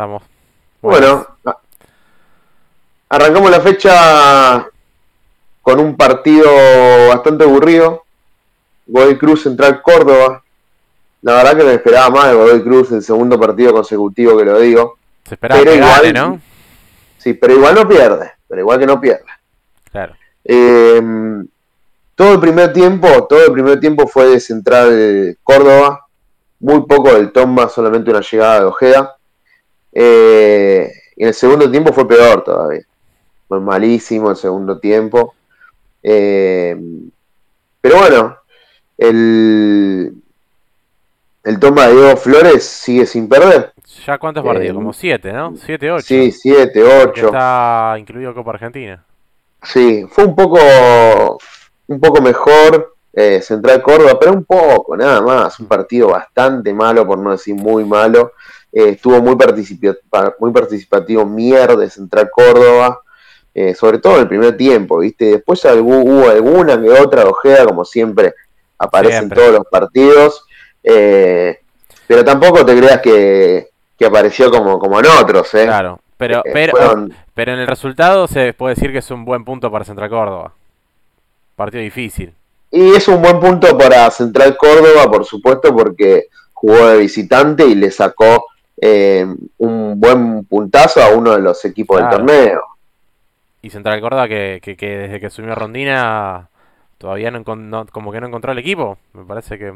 Estamos. Bueno, arrancamos la fecha con un partido bastante aburrido. Godoy Cruz Central Córdoba. La verdad que me esperaba más de Godoy Cruz el segundo partido consecutivo que lo digo. Se esperaba que igual, gane, ¿no? Sí, pero igual no pierde. Pero igual que no pierde. Claro. Eh, todo el primer tiempo, todo el primer tiempo fue de Central Córdoba. Muy poco del Tomba, solamente una llegada de Ojeda. Eh, y el segundo tiempo fue peor todavía. Fue malísimo el segundo tiempo. Eh, pero bueno, el, el toma de Diego Flores sigue sin perder. ¿Ya cuántos partidos? Como siete, ¿no? Siete, ocho. Sí, siete, ocho. Está incluido Copa Argentina. Sí, fue un poco, un poco mejor eh, Central Córdoba, pero un poco, nada más. Un partido bastante malo, por no decir muy malo. Eh, estuvo muy, muy participativo Mier de Central Córdoba, eh, sobre todo en el primer tiempo, ¿viste? Después hubo, alguna que otra ojeda, como siempre aparece en todos los partidos, eh, pero tampoco te creas que, apareció como, como en otros, ¿eh? Claro, pero, pero, pero en el resultado se puede decir que es un buen punto para Central Córdoba. Partido difícil. Y es un buen punto para Central Córdoba, por supuesto, porque jugó de visitante y le sacó eh, un buen puntazo a uno de los equipos del torneo. Y Central Córdoba que, que, desde que subió Rondina todavía no, como que no encontró el equipo. Me parece que,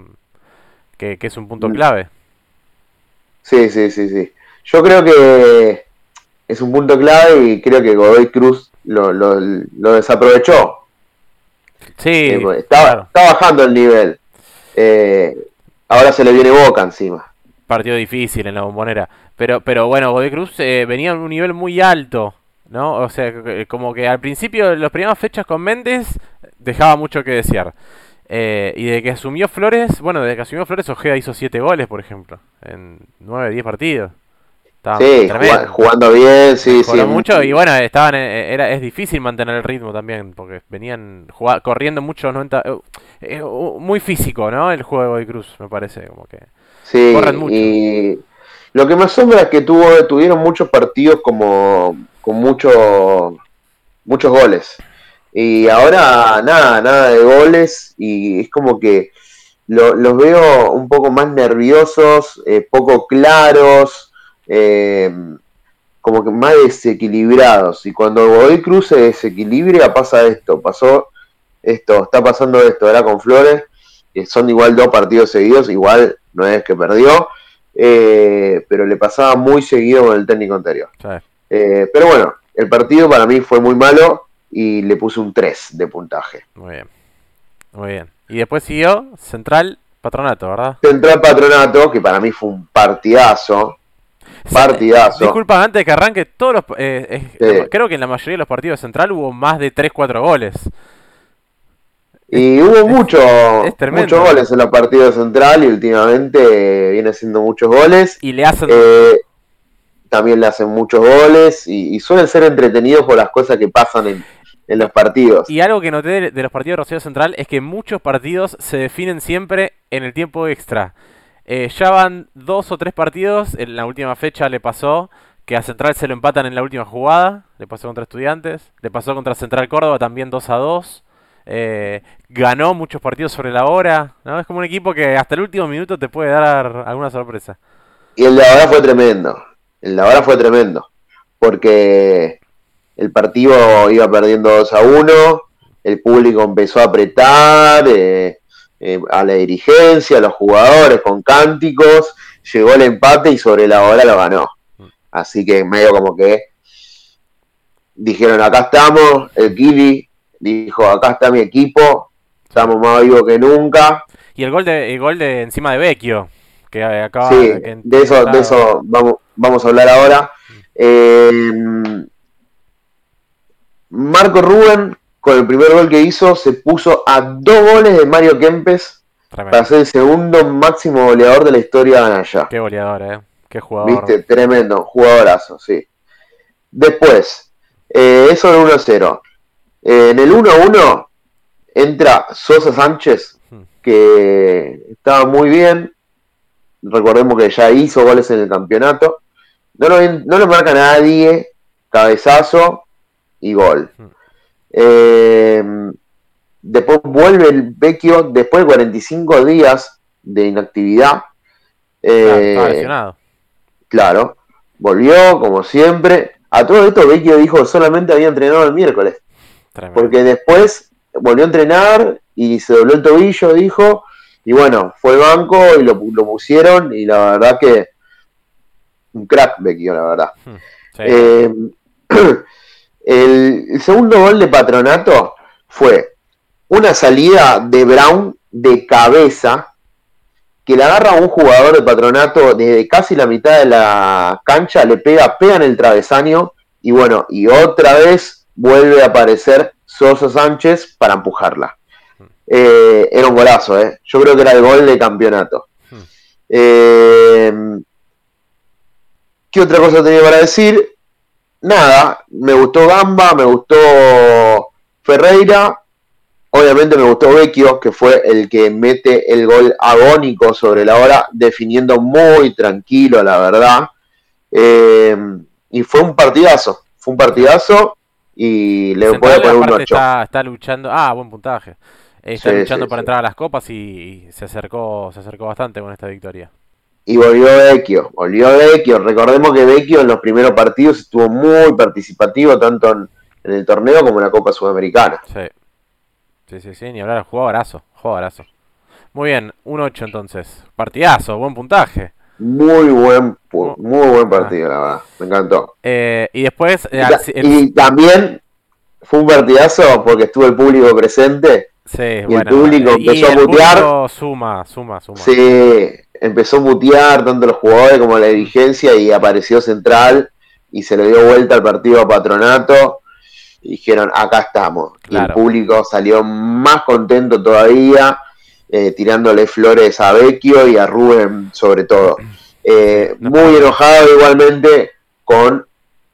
que, es un punto mm. clave. Sí, sí, sí, sí. Yo creo que es un punto clave y creo que Godoy Cruz lo, lo, desaprovechó. Sí, eh, está, bajando el nivel. Eh, ahora se le viene boca encima partido difícil en la bombonera. Pero, pero bueno, Godoy Cruz eh, venía a un nivel muy alto, ¿no? O sea, como que al principio, las primeras fechas con Méndez, dejaba mucho que desear. Eh, y de que asumió Flores, bueno, desde que asumió Flores, Ojeda hizo 7 goles, por ejemplo, en 9, 10 partidos. sí, jugando bien, sí, sí. mucho y bueno, estaban, eh, era, es difícil mantener el ritmo también, porque venían corriendo mucho, 90, muy físico, ¿no? El juego de Cruz, me parece, como que... Sí, y lo que me asombra es que tuvo, tuvieron muchos partidos como con muchos muchos goles. Y ahora nada, nada de goles y es como que los veo un poco más nerviosos, eh, poco claros, eh, como que más desequilibrados. Y cuando Godoy Cruz se desequilibra pasa esto, pasó esto, está pasando esto, era con Flores, que son igual dos partidos seguidos, igual no es que perdió, eh, pero le pasaba muy seguido con el técnico anterior. Eh, pero bueno, el partido para mí fue muy malo y le puse un 3 de puntaje. Muy bien, muy bien. Y después siguió Central Patronato, ¿verdad? Central Patronato, que para mí fue un partidazo. Partidazo. Disculpa, antes de que arranque, todos los, eh, creo que en la mayoría de los partidos de Central hubo más de 3-4 goles. Y hubo mucho, muchos goles en la partida central y últimamente viene haciendo muchos goles. Y le hacen... Eh, también le hacen muchos goles y, suelen ser entretenidos por las cosas que pasan en, los partidos. Y algo que noté de, los partidos de Rosario Central es que muchos partidos se definen siempre en el tiempo extra. Eh, ya van dos o tres partidos, en la última fecha le pasó que a Central se lo empatan en la última jugada, le pasó contra Estudiantes, le pasó contra Central Córdoba también 2 a 2. Eh, ganó muchos partidos sobre la hora, ¿no? Es como un equipo que hasta el último minuto te puede dar alguna sorpresa. Y el de ahora fue tremendo, el de ahora fue tremendo, porque el partido iba perdiendo 2 a 1, el público empezó a apretar eh, eh, a la dirigencia, a los jugadores con cánticos, llegó el empate y sobre la hora lo ganó. Así que medio como que dijeron acá estamos, el Kili dijo, acá está mi equipo, estamos más vivos que nunca. Y el gol de, el gol de encima de Vecchio, que acaba sí, de eso, de eso vamos, vamos a hablar ahora. Eh, Marco Rubén, con el primer gol que hizo, se puso a dos goles de Mario Kempes para ser el segundo máximo goleador de la historia de allá. Qué goleador, eh. Qué jugador. Viste, tremendo, jugadorazo, sí. Después, eh, eso de 1-0. Eh, en el 1-1 entra Sosa Sánchez, hmm. que estaba muy bien. Recordemos que ya hizo goles en el campeonato. no lo, no lo marca nadie, cabezazo y gol. Hmm. Eh, después vuelve el Vecchio después de 45 días de inactividad. Claro, Eh, claro, volvió como siempre. A todo esto Vecchio dijo que solamente había entrenado el miércoles. Tremendo. Porque después volvió a entrenar y se dobló el tobillo, dijo. Y bueno, fue el banco y lo, lo pusieron. Y la verdad que un crack Vecchio, la verdad. Hmm, sí. Eh, el, el segundo gol de Patronato fue una salida de Brown de cabeza que le agarra a un jugador de Patronato desde casi la mitad de la cancha, le pega, pega en el travesaño y bueno, y otra vez vuelve a aparecer Sosa Sánchez para empujarla. Eh, era un golazo, ¿eh? yo creo que era el gol de campeonato. Eh, ¿Qué otra cosa tenía para decir? Nada, me gustó Gamba, me gustó Ferreira, obviamente me gustó Vecchio, que fue el que mete el gol agónico sobre la hora, definiendo muy tranquilo, la verdad. Y fue un partidazo, fue un partidazo y le Central, poner un aparte, 8. Está, está luchando. Ah, buen puntaje. Eh, Está Sí, luchando sí, para sí. entrar a las copas y, y se acercó se acercó bastante con esta victoria. Y volvió Vecchio, volvió Vecchio. Recordemos que Vecchio en los primeros partidos estuvo muy participativo, tanto en, en el torneo como en la Copa Sudamericana. Sí. Sí, sí, sí, ni hablar, jugadorazo, jugadorazo. Muy bien, un 8 entonces. Partidazo, buen puntaje. Muy buen, muy buen partido, la verdad. Me encantó. Eh, y después, eh, Y, el- y también fue un partidazo porque estuvo el público presente. sí, el bueno, público eh, empezó a el mutear. público suma, suma, suma. Se empezó a mutear tanto los jugadores como la dirigencia y apareció Central y se le dio vuelta al partido a Patronato. Y dijeron, acá estamos. Y el público salió más contento todavía, eh, tirándole flores a Vecchio y a Rubén sobre todo. Eh, muy enojado igualmente con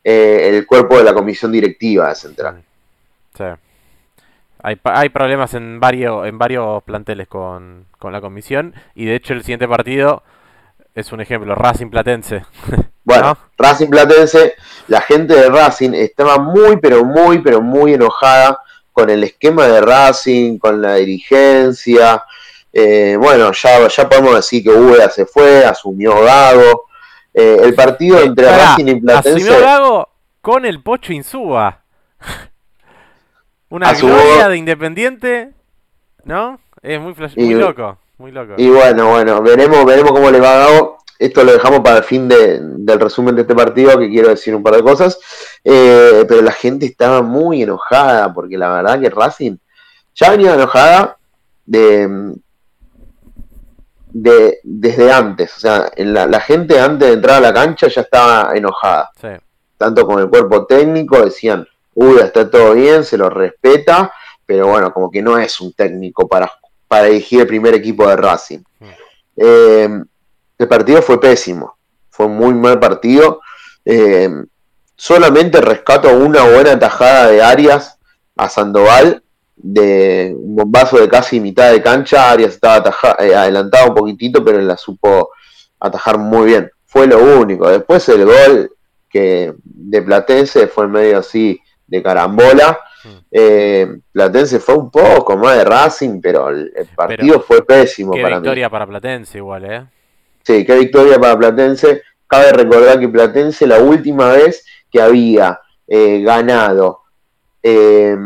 eh, el cuerpo de la comisión directiva de Central. Sí. Hay, hay problemas en varios, en varios planteles con, con la comisión. Y de hecho, el siguiente partido es un ejemplo: Racing Platense. Bueno, ¿No? Racing Platense, la gente de Racing estaba muy, pero muy, pero muy enojada con el esquema de Racing, con la dirigencia. Eh, bueno, ya, ya podemos decir que Úbeda se fue, asumió Gago. Eh, el partido entre Pará, Racing y Platense. Asumió Gago con el Pocho Insúa. Una Asumió- gloria de Independiente, ¿no? Es muy, flash- Y- muy loco, muy loco. Y bueno, bueno, veremos, veremos cómo le va a Gago. Esto lo dejamos para el fin de- del resumen de este partido, que quiero decir un par de cosas. Eh, pero la gente estaba muy enojada, porque la verdad que Racing ya venía enojada de, de desde antes. O sea, en la, la gente antes de entrar a la cancha ya estaba enojada. Sí, Tanto con el cuerpo técnico, decían, uy, está todo bien, se lo respeta, pero bueno, como que no es un técnico para, para dirigir el primer equipo de Racing. Mm. Eh, el partido fue pésimo, fue un muy mal partido. Eh, solamente rescato una buena tajada de Arias a Sandoval, de un bombazo de casi mitad de cancha. Arias estaba ataja- eh, adelantado un poquitito, pero la supo atajar muy bien. Fue lo único. Después el gol que de Platense fue medio así de carambola. Mm. Eh, Platense fue un poco más de Racing, pero el, el partido fue pésimo qué para mí. victoria para Platense igual, ¿eh? Sí, qué victoria para Platense. Cabe recordar que Platense la última vez que había eh, ganado eh,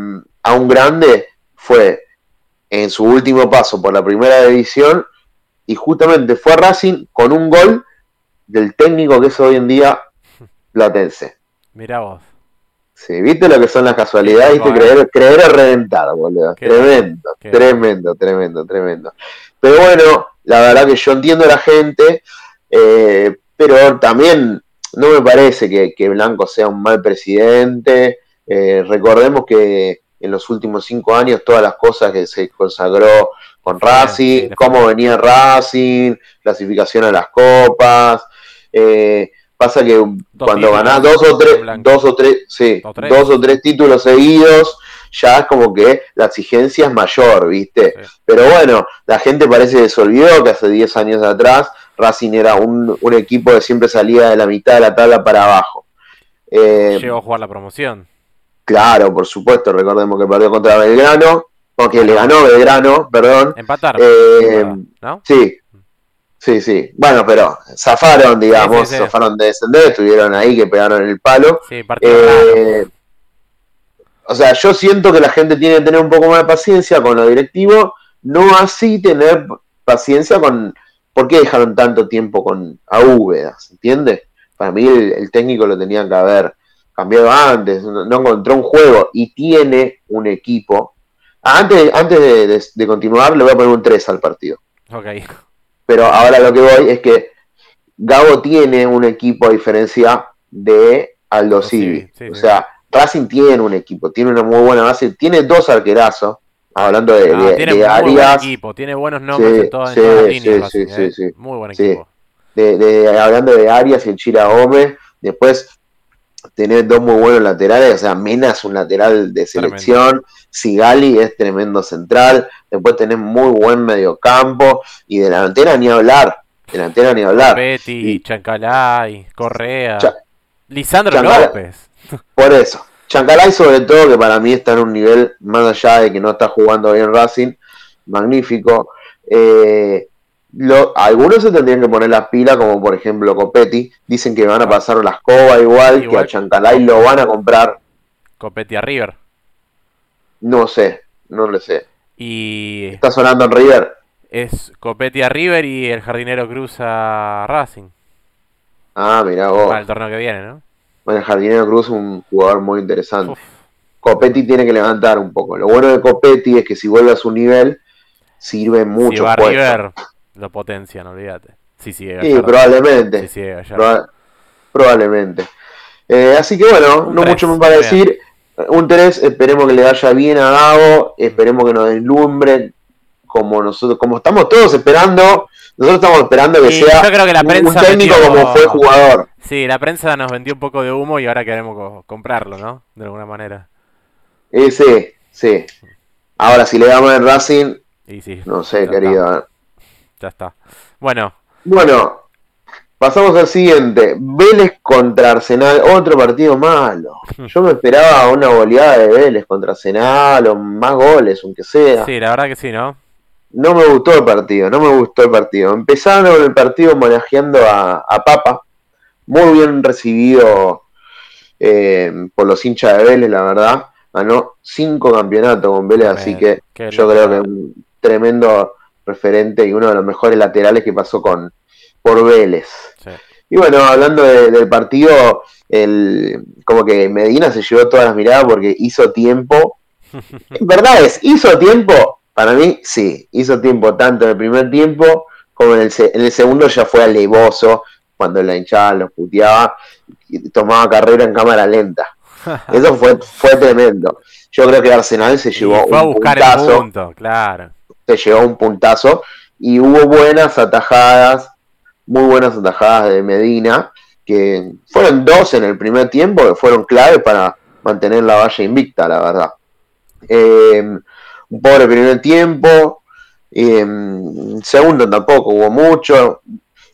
a un grande fue en su último paso por la primera división y justamente fue a Racing con un gol del técnico que es hoy en día Platense. Mirá vos. Sí, viste lo que son las casualidades, viste, creer, creer es reventar, boludo. Qué tremendo, qué tremendo, tremendo, tremendo. Pero bueno, la verdad que yo entiendo a la gente, eh, pero también no me parece que, que Blanco sea un mal presidente. Eh, recordemos que en los últimos cinco años todas las cosas que se consagró con Racing, cómo venía Racing, clasificación a las copas. eh, pasa que cuando ganás dos o tres, dos o tres, sí, O tres. dos o tres títulos seguidos, ya es como que la exigencia es mayor, ¿viste? Sí. Pero bueno, la gente parece que se olvidó que hace 10 años atrás Racing era un, un equipo que siempre salía de la mitad de la tabla para abajo. Eh, Llegó a jugar la promoción. Claro, por supuesto, recordemos que perdió contra Belgrano, o que le ganó Belgrano, perdón. Empatar. Eh, ¿No? Sí, sí, sí. Bueno, pero zafaron, digamos, Sí, sí, sí. zafaron de descender, estuvieron ahí que pegaron el palo. Sí, partido. Eh, o sea, yo siento que la gente tiene que tener un poco más de paciencia con los directivos, no así tener paciencia con por qué dejaron tanto tiempo con a Úbeda, ¿entiendes? Para mí el, el técnico lo tenían que haber cambiado antes, no, no encontró un juego y tiene un equipo. Ah, Antes, antes de, de- de continuar, le voy a poner un 3 al partido. Ok. Pero ahora lo que voy es que Gago tiene un equipo a diferencia de Aldo Civi, sí, o sea, Racing tiene un equipo, tiene una muy buena base, tiene dos arquerazos, hablando de, Ah, de- tiene de muy buen Arias, equipo, tiene buenos nombres Sí, en, todas- en todas las líneas. sí, Racing, sí, ¿eh? sí. Muy buen equipo. de, de- hablando de Arias y el Chira Gómez, después tener dos muy buenos laterales, o sea, Mena es un lateral de selección, Sigali es tremendo central, después tenés muy buen mediocampo, y de delantera ni hablar, delantera ni hablar. Betty, Y- Chancalay, Correa, Cha- Lisandro Chancalay. López. Por eso. Chancalay sobre todo, que para mí está en un nivel, más allá de que no está jugando bien Racing, magnífico. Eh, lo- algunos se tendrían que poner las pilas, como por ejemplo Copetti. Dicen que van a pasar la escoba igual, que a Chancalay lo van a comprar. Copetti a River. No sé, no lo sé. Y Está sonando en River. es Copetti a River y el jardinero Cruz a Racing. Ah, mirá vos. Para el torneo que viene, ¿no? Bueno, el Jardinero Cruz es un jugador muy interesante. Uf, Copetti tiene que levantar un poco. Lo bueno de Copetti es que si vuelve a su nivel, sirve si mucho. va a. River, lo potencian, olvídate. Sí, sigue Sí, Gallardo. probablemente. Sí, sigue Gallardo. Proba- probablemente. Eh, así que bueno, Un no tres, mucho más para bien. decir. Un 3, esperemos que le vaya bien a Gabo, esperemos que nos deslumbre como nosotros, como estamos todos esperando. Nosotros estamos esperando que sea yo creo que la un- un prensa técnico metió- como fue jugador. Sí, la prensa nos vendió un poco de humo y ahora queremos co- comprarlo, ¿no? De alguna manera. Eh, sí, sí. Ahora, si le damos en Racing, Y sí, no sé, querido. Ya está. Bueno, Bueno, pasamos al siguiente. Vélez contra Arsenal, otro partido malo. Yo me esperaba una goleada de Vélez contra Arsenal o más goles, aunque sea. sí, la verdad que sí, ¿no? No me gustó el partido, no me gustó el partido. Empezaron el partido homenajeando a, a Papa, muy bien recibido eh, por los hinchas de Vélez, la verdad. Ganó cinco campeonatos con Vélez, así que yo lindo. creo que un tremendo referente y uno de los mejores laterales que pasó con por Vélez. Sí. Y bueno, hablando de- del partido, el, como que Medina se llevó todas las miradas porque hizo tiempo. En verdad es, hizo tiempo. Para mí, sí, hizo tiempo tanto en el primer tiempo como en el, en el segundo ya fue alevoso cuando la hinchada los puteaba y tomaba carrera en cámara lenta. Eso fue, fue tremendo. Yo creo que Arsenal se Y llevó fue a un buscar el punto, claro. Se llevó un puntazo. Y hubo buenas atajadas, muy buenas atajadas de Medina, que fueron dos en el primer tiempo que fueron claves para mantener la valla invicta, la verdad. Eh, un pobre primer tiempo, eh, segundo tampoco hubo mucho,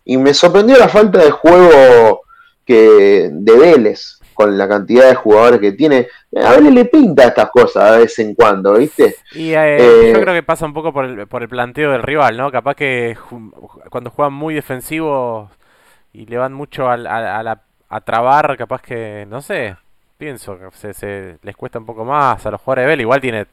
y me sorprendió la falta de juego que de Vélez con la cantidad de jugadores que tiene. A Vélez le pinta estas cosas de vez en cuando, ¿viste? Y eh, Eh, yo creo que pasa un poco por el, por el planteo del rival, ¿no? Capaz que cuando juegan muy defensivos y le van mucho al- a, a la- a trabar, capaz que, no sé, pienso que se, se- les cuesta un poco más a los jugadores de Vélez. Igual tiene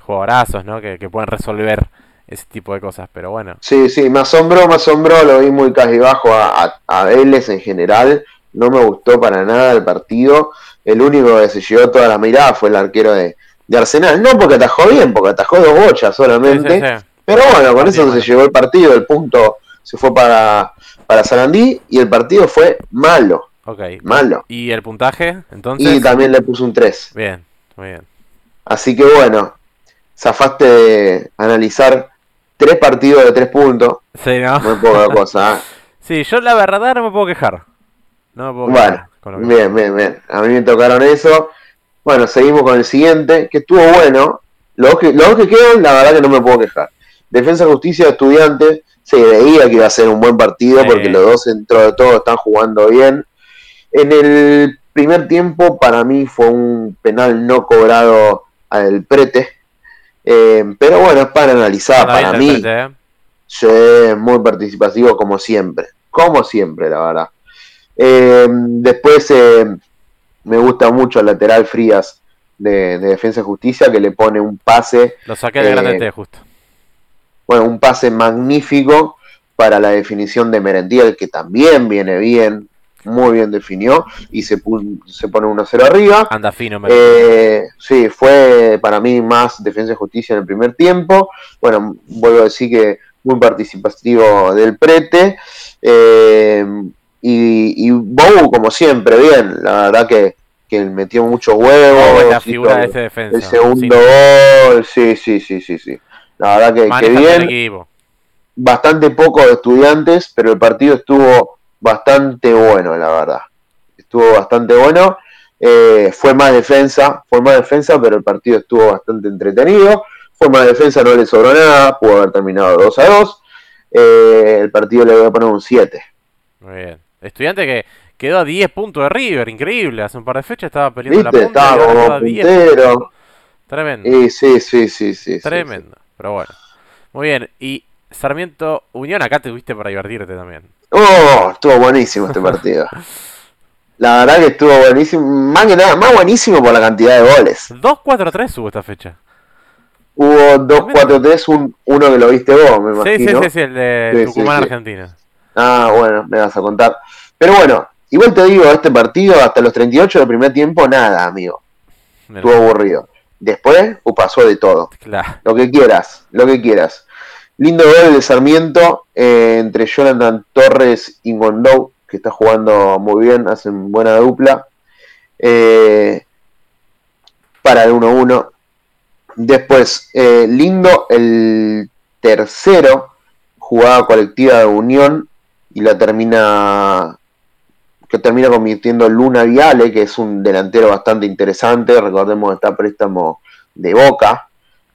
jugadorazos, ¿no? Que, que pueden resolver ese tipo de cosas, pero bueno. Sí, sí, me asombró, me asombró, lo vi muy cajibajo a, a, a Vélez en general, no me gustó para nada el partido, el único que se llevó toda la mirada fue el arquero de, de Arsenal, no porque atajó bien, porque atajó dos bochas solamente, sí, sí. pero bueno, con eso se llevó el partido, el punto se fue para, para Sarandí y el partido fue malo, Ok. malo, ¿Y el puntaje? Entonces. y también le puso un 3, Bien, muy bien. así que bueno, zafaste de analizar tres partidos de tres puntos, Sí, ¿no? muy poca cosa, ¿eh? Sí, yo la verdad no me puedo quejar. No Bueno, que- Bien, bien, bien. A mí me tocaron eso. Bueno, seguimos con el siguiente, que estuvo bueno. Los que, los que quedan, la verdad que no me puedo quejar. Defensa Justicia Estudiantes se veía que iba a ser un buen partido porque los dos dentro de todo están jugando bien. En el primer tiempo para mí fue un penal no cobrado al prete. Eh, pero bueno, es para analizar. para mí, ¿eh? muy participativo como siempre. Como siempre, la verdad. Eh, después me gusta mucho el lateral Frías de, Defensa y Justicia que le pone un pase. Lo saqué de grande justo. Bueno, un pase magnífico para la definición de Merentiel, que también viene bien, muy bien definió y se, se pone 1-0 arriba. Anda fino, eh, Sí, fue para mí más defensa y justicia en el primer tiempo. Bueno, vuelvo a decir que muy participativo del prete. Eh, y, y Bow, como siempre, bien. La verdad que, que metió mucho huevo. la figura de ese defensa. El segundo gol, sí, sí, sí, sí, sí. La verdad que, que bien. Bastante poco de estudiantes, pero el partido estuvo bastante bueno, la verdad. Estuvo bastante bueno. Eh, fue más defensa, fue más defensa, pero el partido estuvo bastante entretenido. Fue más defensa, no le sobró nada, pudo haber terminado 2 a 2. Eh, el partido le voy a poner un 7. Muy bien. Estudiante que quedó a 10 puntos de River, increíble. Hace un par de fechas estaba peleando la punta. Estaba como puntero. Tremendo. sí, sí, sí, sí. Tremendo, pero bueno. Muy bien. Y Sarmiento Unión, acá te tuviste para divertirte también. Oh, estuvo buenísimo este partido. La verdad que estuvo buenísimo. Más que nada, más buenísimo por la cantidad de goles. 2-4-3 hubo esta fecha. Hubo 2-4-3, uno que lo viste vos, me imagino. Sí, sí, sí, el de Tucumán, Argentina. Ah, bueno, me vas a contar. Pero bueno, igual te digo, este partido, hasta los 38 del primer tiempo, nada, amigo. Estuvo aburrido. Después, uh, pasó de todo. Lo que quieras, lo que quieras. Lindo gol de Sarmiento eh, entre Jonathan Torres y Gondou, que está jugando muy bien, hacen buena dupla. Eh, para el 1-1. Después, eh, lindo el tercero, jugada colectiva de Unión y la termina que termina convirtiendo Luna Viale, que es un delantero bastante interesante, recordemos está préstamo de Boca,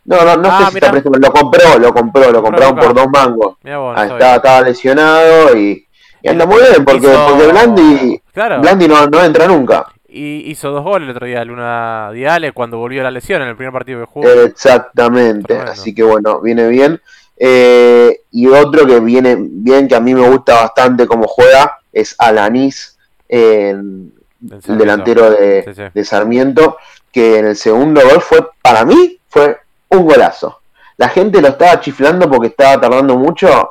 no, no, no ah, sé si está préstamo, lo compró, lo compró, lo compraron por dos mangos. Ah, estaba, lesionado y, anda muy bien porque, porque Blandi, Blandi no, no, entra nunca. Y hizo dos goles el otro día Luna Diale cuando volvió a la lesión en el primer partido que jugó. Exactamente, así que bueno, viene bien. Eh, y otro que viene bien, que a mí me gusta bastante cómo juega, es Alanis, el delantero de, de Sarmiento, que en el segundo gol fue, para mí, fue un golazo. La gente lo estaba chiflando porque estaba tardando mucho.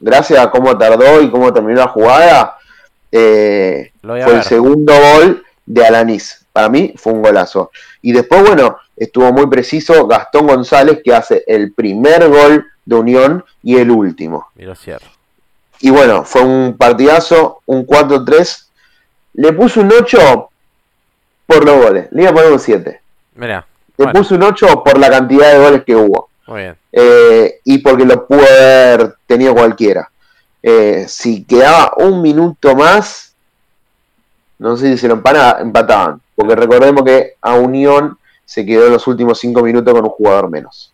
Gracias a cómo tardó y cómo terminó la jugada. Eh, fue el segundo gol de Alanis. Para mí fue un golazo. Y después, bueno, estuvo muy preciso Gastón González que hace el primer gol de Unión y el último. Y bueno, fue un partidazo, un 4-3. Le puso un 8 por los goles. Le iba a poner un 7. Mira. Le puse un 8 por la cantidad de goles que hubo. Muy bien. Eh, y porque lo pudo haber tenido cualquiera. Eh, si quedaba un minuto más, no sé si se lo empataban. Porque recordemos que a Unión se quedó en los últimos 5 minutos con un jugador menos.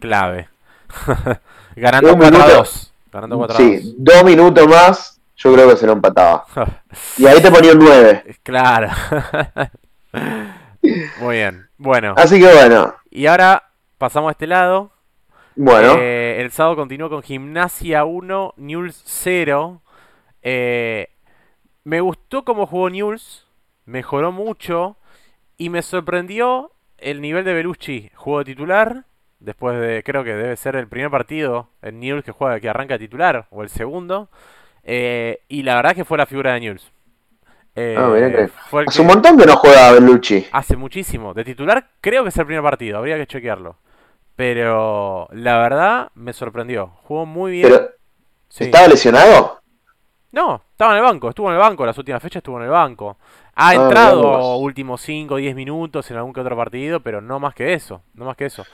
clave. Ganando 4 a 2. Ganando 4 sí, dos minutos más, yo creo que se lo empataba. y ahí te ponía un 9. Claro. Muy bien. Bueno. Así que bueno. Y ahora pasamos a este lado. Bueno. Eh, el sábado continuó con Gimnasia 1, Newell's 0. Eh, me gustó cómo jugó Newell's. Mejoró mucho. Y me sorprendió el nivel de Belucci. Jugó titular. Después de, creo que debe ser el primer partido en Newell's que juega, que arranca titular. O el segundo. Eh, y la verdad que fue la figura de Newell's. Eh, hace un montón que no juega Bellucci. Hace muchísimo. De titular creo que es el primer partido, habría que chequearlo. Pero la verdad me sorprendió. Jugó muy bien. ¿Estaba lesionado? No, estaba en el banco, estuvo en el banco, las últimas fechas estuvo en el banco. Ha ah, entrado últimos 5 o 10 minutos en algún que otro partido, pero no más que eso, no más que eso.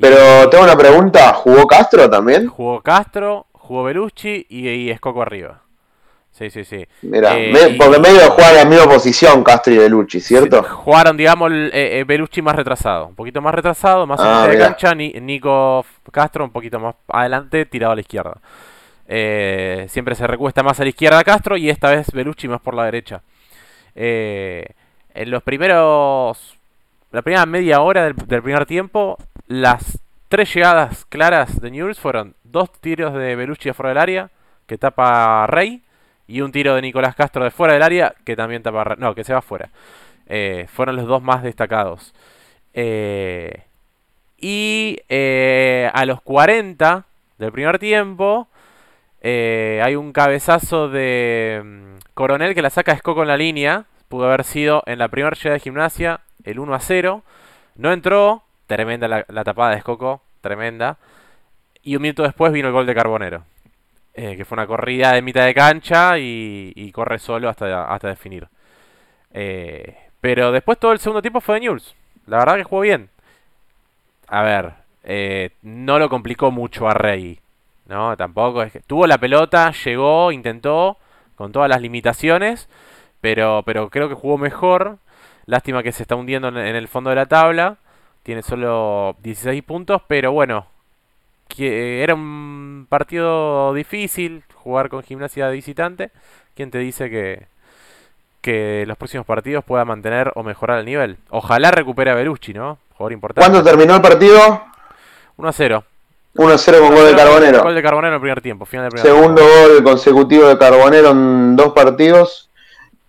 Pero tengo una pregunta, ¿jugó Castro también? Jugó Castro, jugó Belucci y, y Escoco arriba. Sí, sí, sí. Mira, Eh, me- porque medio juegan en la misma posición Castro y Belucci, ¿cierto? Jugaron, digamos, el, eh, eh, Belucci más retrasado. Un poquito más retrasado, más Ah, de mirá. cancha. Ni- Nico Castro un poquito más adelante, tirado a la izquierda. Eh, siempre se recuesta más a la izquierda Castro y esta vez Belucci más por la derecha. Eh, en los primeros. La primera media hora del, del primer tiempo, las tres llegadas claras de Newell's fueron dos tiros de Belucci afuera del área, que tapa Rey, y un tiro de Nicolás Castro de fuera del área, que también tapa Rey. No, que se va fuera. Eh, fueron los dos más destacados. Eh, y eh, a los 40 del primer tiempo, hay un cabezazo de mm, Coronel que la saca Escoco en la línea. Pudo haber sido en la primera llegada de gimnasia el 1 a 0. No entró. Tremenda la, tapada de Escoco. Tremenda. Y un minuto después vino el gol de Carbonero. eh, que fue una corrida de mitad de cancha y, y corre solo hasta, hasta definir. Eh, pero después todo el segundo tiempo fue de Newell's. La verdad que jugó bien. A ver, eh, no lo complicó mucho a Rey. No, tampoco. Es que tuvo la pelota, llegó, intentó, con todas las limitaciones. Pero, pero creo que jugó mejor. Lástima que se está hundiendo en, en el fondo de la tabla. Tiene solo 16 puntos, pero bueno. Que era un partido difícil jugar con gimnasia de visitante. ¿Quién te dice que, que los próximos partidos pueda mantener o mejorar el nivel? Ojalá recupere a Belucci, ¿no? Jugador importante. ¿Cuándo terminó el partido? 1 a 0. 1-0 con gol de Carbonero. Gol de Carbonero en el primer tiempo, final del primer Segundo tiempo. gol consecutivo de Carbonero en dos partidos.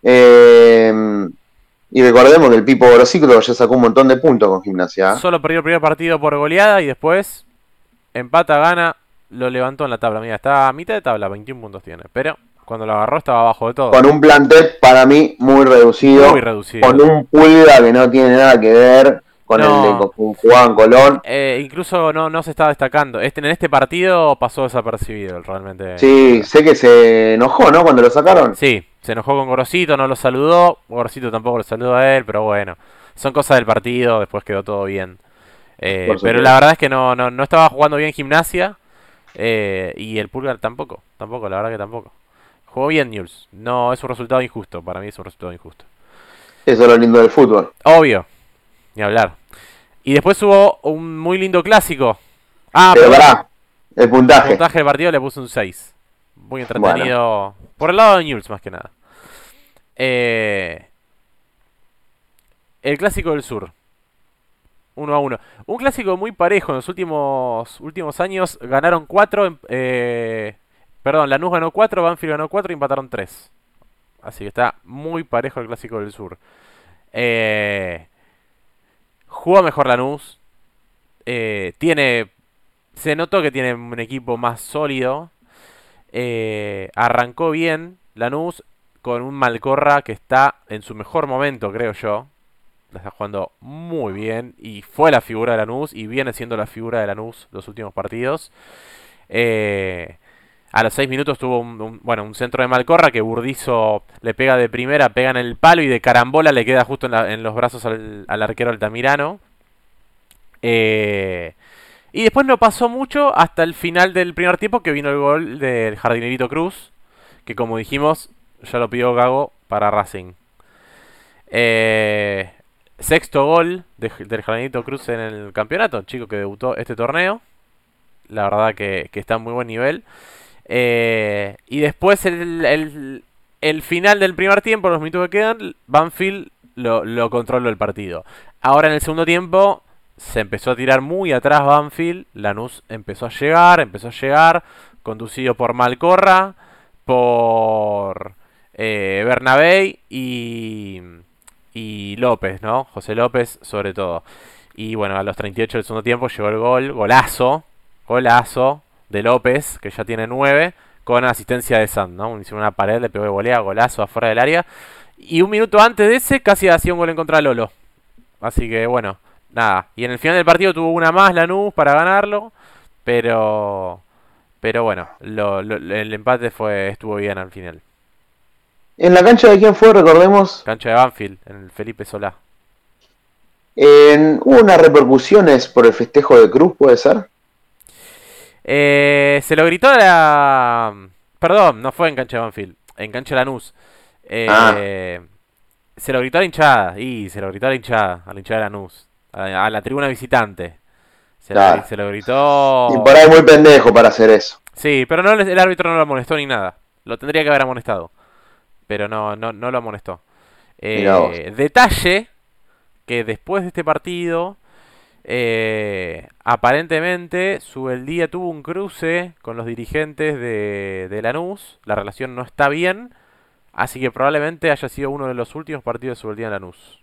Eh, y recordemos que el Pipo Grosiclo ya sacó un montón de puntos con gimnasia. ¿eh? Solo perdió el primer partido por goleada y después empata, gana, lo levantó en la tabla. Mira, está a mitad de tabla, 21 puntos tiene. Pero cuando lo agarró estaba abajo de todo. Con un plantel para mí muy reducido. Muy reducido. Con un pulga que no tiene nada que ver con No. el de con Juan Colón. Eh, incluso no, no se está destacando. Este, en este partido pasó desapercibido realmente. Sí, sé que se enojó, ¿no? Cuando lo sacaron. Sí, se enojó con Gorosito, no lo saludó. Gorosito tampoco lo saludó a él, pero bueno. Son cosas del partido, después quedó todo bien. Eh, pero la verdad es que no, no, no estaba jugando bien gimnasia. eh, y el Pulgar tampoco, tampoco, la verdad que tampoco. Jugó bien News. No, es un resultado injusto. Para mí es un resultado injusto. Eso es lo lindo del fútbol. Obvio. Ni hablar. Y después hubo un muy lindo clásico. Ah, Pero pará, el El puntaje. puntaje del partido le puse un 6. Muy entretenido. Por el lado de News, más que nada. Eh, el clásico del sur. 1 a 1. Un clásico muy parejo. En los últimos, últimos años ganaron 4. perdón, Lanús ganó 4, Banfield ganó 4 y empataron 3. Así que está muy parejo el clásico del sur. Eh, jugó mejor Lanús. Eh, tiene. Se notó que tiene un equipo más sólido. Eh, arrancó bien Lanús con un Malcorra que está en su mejor momento, creo yo. La está jugando muy bien y fue la figura de Lanús y viene siendo la figura de Lanús los últimos partidos. Eh, a los 6 minutos tuvo un, bueno, un centro de Malcorra que Burdizo le pega de primera, pega en el palo y de carambola le queda justo en, los brazos al, arquero Altamirano. Eh, y después no pasó mucho hasta el final del primer tiempo que vino el gol del jardinerito Cruz, que como dijimos ya lo pidió Gago para Racing. Eh, sexto gol de- del jardinerito Cruz en el campeonato, chico que debutó este torneo. La verdad que está en muy buen nivel. Eh, y después el, el- final del primer tiempo, los minutos que quedan, Banfield lo, lo controló el partido. Ahora en el segundo tiempo se empezó a tirar muy atrás Banfield. Lanús empezó a llegar, empezó a llegar, conducido por Malcorra, por eh, Bernabé y, y López, ¿no? José López sobre todo. Y bueno, a los 38 del segundo tiempo llegó el gol, golazo, golazo de López, que ya tiene 9, con asistencia de Sand, ¿no? Hizo una pared, le pegó de volea, golazo afuera del área. Y un minuto antes de ese casi hacía un gol en contra de Lolo. Así que bueno, nada. Y en el final del partido tuvo una más Lanús para ganarlo. Pero. Pero bueno, lo- lo- el empate fue estuvo bien al final. En la cancha de quién fue, recordemos, Cancha de Banfield, en el Felipe Solá. en, hubo unas repercusiones por el festejo de Cruz, ¿puede ser? Eh, se lo gritó a la. Perdón, no fue en cancha de Banfield. en cancha Lanús. Eh, Se lo gritó a la hinchada, y se lo gritó a la hinchada, a la hinchada de Lanús, a, a la tribuna visitante. Se, Claro. lo, se lo gritó. Y por ahí muy pendejo para hacer eso. Sí, pero no, el árbitro no lo amonestó ni nada. Lo tendría que haber amonestado. Pero no, no, no lo amonestó. Eh, detalle que después de este partido, eh, aparentemente Subeldía tuvo un cruce con los dirigentes de, de Lanús. La relación no está bien. Así que probablemente haya sido uno de los últimos partidos de Subeldía en Lanús.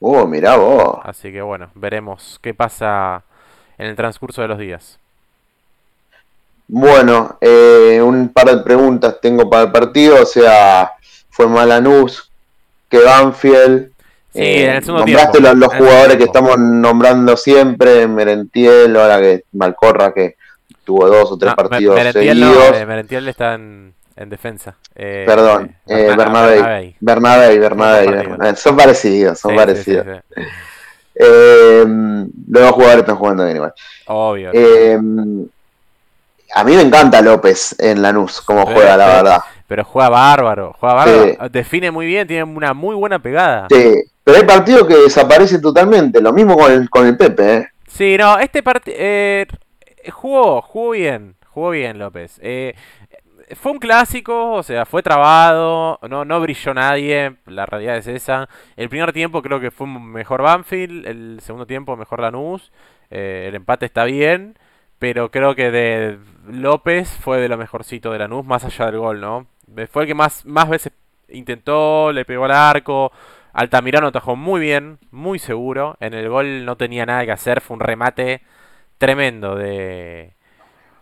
Uh, mirá vos. Así que bueno, veremos qué pasa en el transcurso de los días. Bueno, eh, un par de preguntas tengo para el partido. O sea, fue más Lanús que Banfield. Sí, Eh, en el segundo nombraste tiempo. los, los En el segundo jugadores que estamos nombrando siempre, Merentiel, ahora que Malcorra que tuvo dos o tres No, partidos Merentiel no, seguidos. eh, Merentiel está en, en defensa. Eh, Perdón, eh, Berna- Bernabé. Bernabé. Bernabé, Son parecidos. Son parecidos, Sí, sí. Eh, los dos jugadores están jugando bien igual. Obvio. Eh, a mí me encanta López en Lanús, como juega, la verdad. Pero juega bárbaro. Juega bárbaro. Define muy bien. Tiene una muy buena pegada. Sí, pero hay partidos que desaparecen totalmente. Lo mismo con el, con el Pepe, ¿eh? Sí, no, este partido. jugó, jugó bien. Jugó bien López. Eh, fue un clásico, o sea, fue trabado. No, no brilló nadie. La realidad es esa. El primer tiempo creo que fue mejor Banfield. El segundo tiempo mejor Lanús. Eh, el empate está bien. Pero creo que de López fue de lo mejorcito de Lanús, más allá del gol, ¿no? Fue el que más, más veces intentó, le pegó al arco. Altamirano atajó muy bien, muy seguro. En el gol no tenía nada que hacer, fue un remate tremendo de,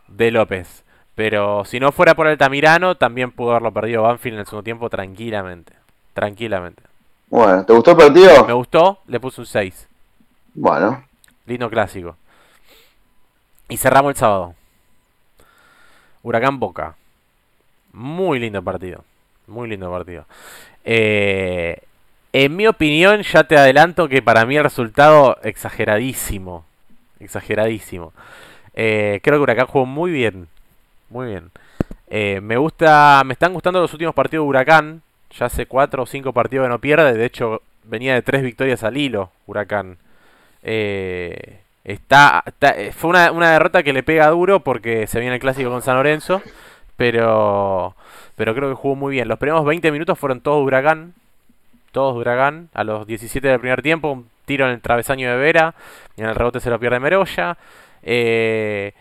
de López. Pero si no fuera por Altamirano, también pudo haberlo perdido Banfield en el segundo tiempo tranquilamente. Tranquilamente. Bueno, ¿te gustó el partido? Me gustó, le puse un 6. Bueno, Lindo clásico. Y cerramos el sábado. Huracán Boca. Muy lindo partido. Muy lindo partido. Eh, en mi opinión, ya te adelanto que para mí el resultado exageradísimo. Exageradísimo. Eh, creo que Huracán jugó muy bien. Muy bien. Eh, me gusta, me están gustando los últimos partidos de Huracán. Ya hace cuatro o cinco partidos que no pierde. De hecho, venía de tres victorias al hilo, Huracán. Eh, está, fue una, una derrota que le pega duro porque se viene el clásico con San Lorenzo. Pero, pero creo que jugó muy bien. Los primeros 20 minutos fueron todos Huracán. Todos de Huracán. A los 17 del primer tiempo, un tiro en el travesaño de Vera. Y en el rebote se lo pierde Meroya. Eh,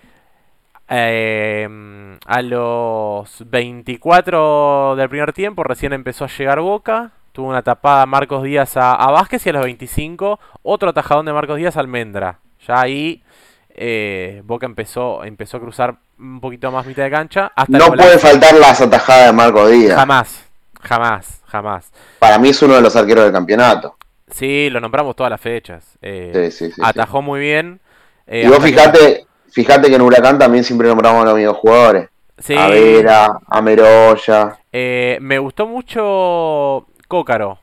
eh, a los 24 del primer tiempo recién empezó a llegar Boca. Tuvo una tapada Marcos Díaz a, a Vázquez y a los 25 otro atajadón de Marcos Díaz a Almendra. Ya ahí eh, Boca empezó, empezó a cruzar un poquito más mitad de cancha. Hasta no puede faltar las atajadas de Marco Díaz. Jamás, jamás, jamás. Para mí es uno de los arqueros del campeonato. Sí, lo nombramos todas las fechas. Eh, Sí, sí, sí, atajó muy bien. eh, Y vos que- fijate, fíjate que en Huracán también siempre nombramos a los mismos jugadores. Sí, A Vera, a Meroya. Eh, me gustó mucho Cócaro.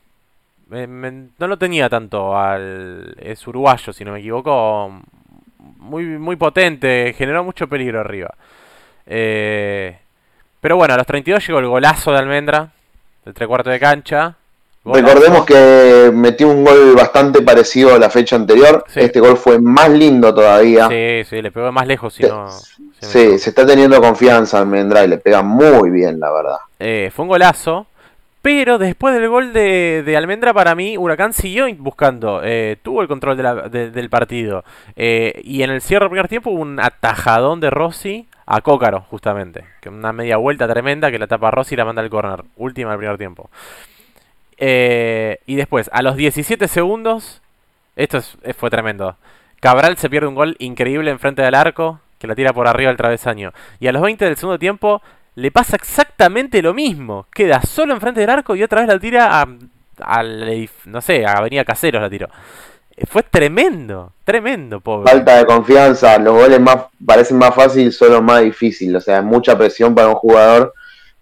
Me- me- no lo tenía tanto al... Es uruguayo, si no me equivoco. Muy, muy potente, generó mucho peligro arriba. Eh, pero bueno, a los 32 llegó el golazo de Almendra, del tres cuartos de cancha. Recordemos que metió un gol bastante parecido a la fecha anterior. Sí. Este gol fue más lindo todavía. Sí, sí, le pegó más lejos si Sí, no... Sí, se está teniendo confianza Almendra y le pega muy bien, la verdad. Eh, fue un golazo. Pero después del gol de, de Almendra, para mí, Huracán siguió buscando. eh, tuvo el control de la- de- del partido. Eh, y en el cierre del primer tiempo hubo un atajadón de Rossi a Cócaro, justamente. Que una media vuelta tremenda que la tapa Rossi y la manda al córner. Última del primer tiempo. Eh, y después, a los 17 segundos, esto es- eh, fue tremendo. Cabral se pierde un gol increíble enfrente del arco, que la tira por arriba del travesaño. Y a los 20 del segundo tiempo, le pasa exactamente lo mismo. Queda solo enfrente del arco y otra vez la tira a, al edif- no sé, a Avenida Caseros la tiró. Eh, Fue tremendo, tremendo, pobre. Falta de confianza, los goles más parecen más fácil, son los más difíciles. O sea, es mucha presión para un jugador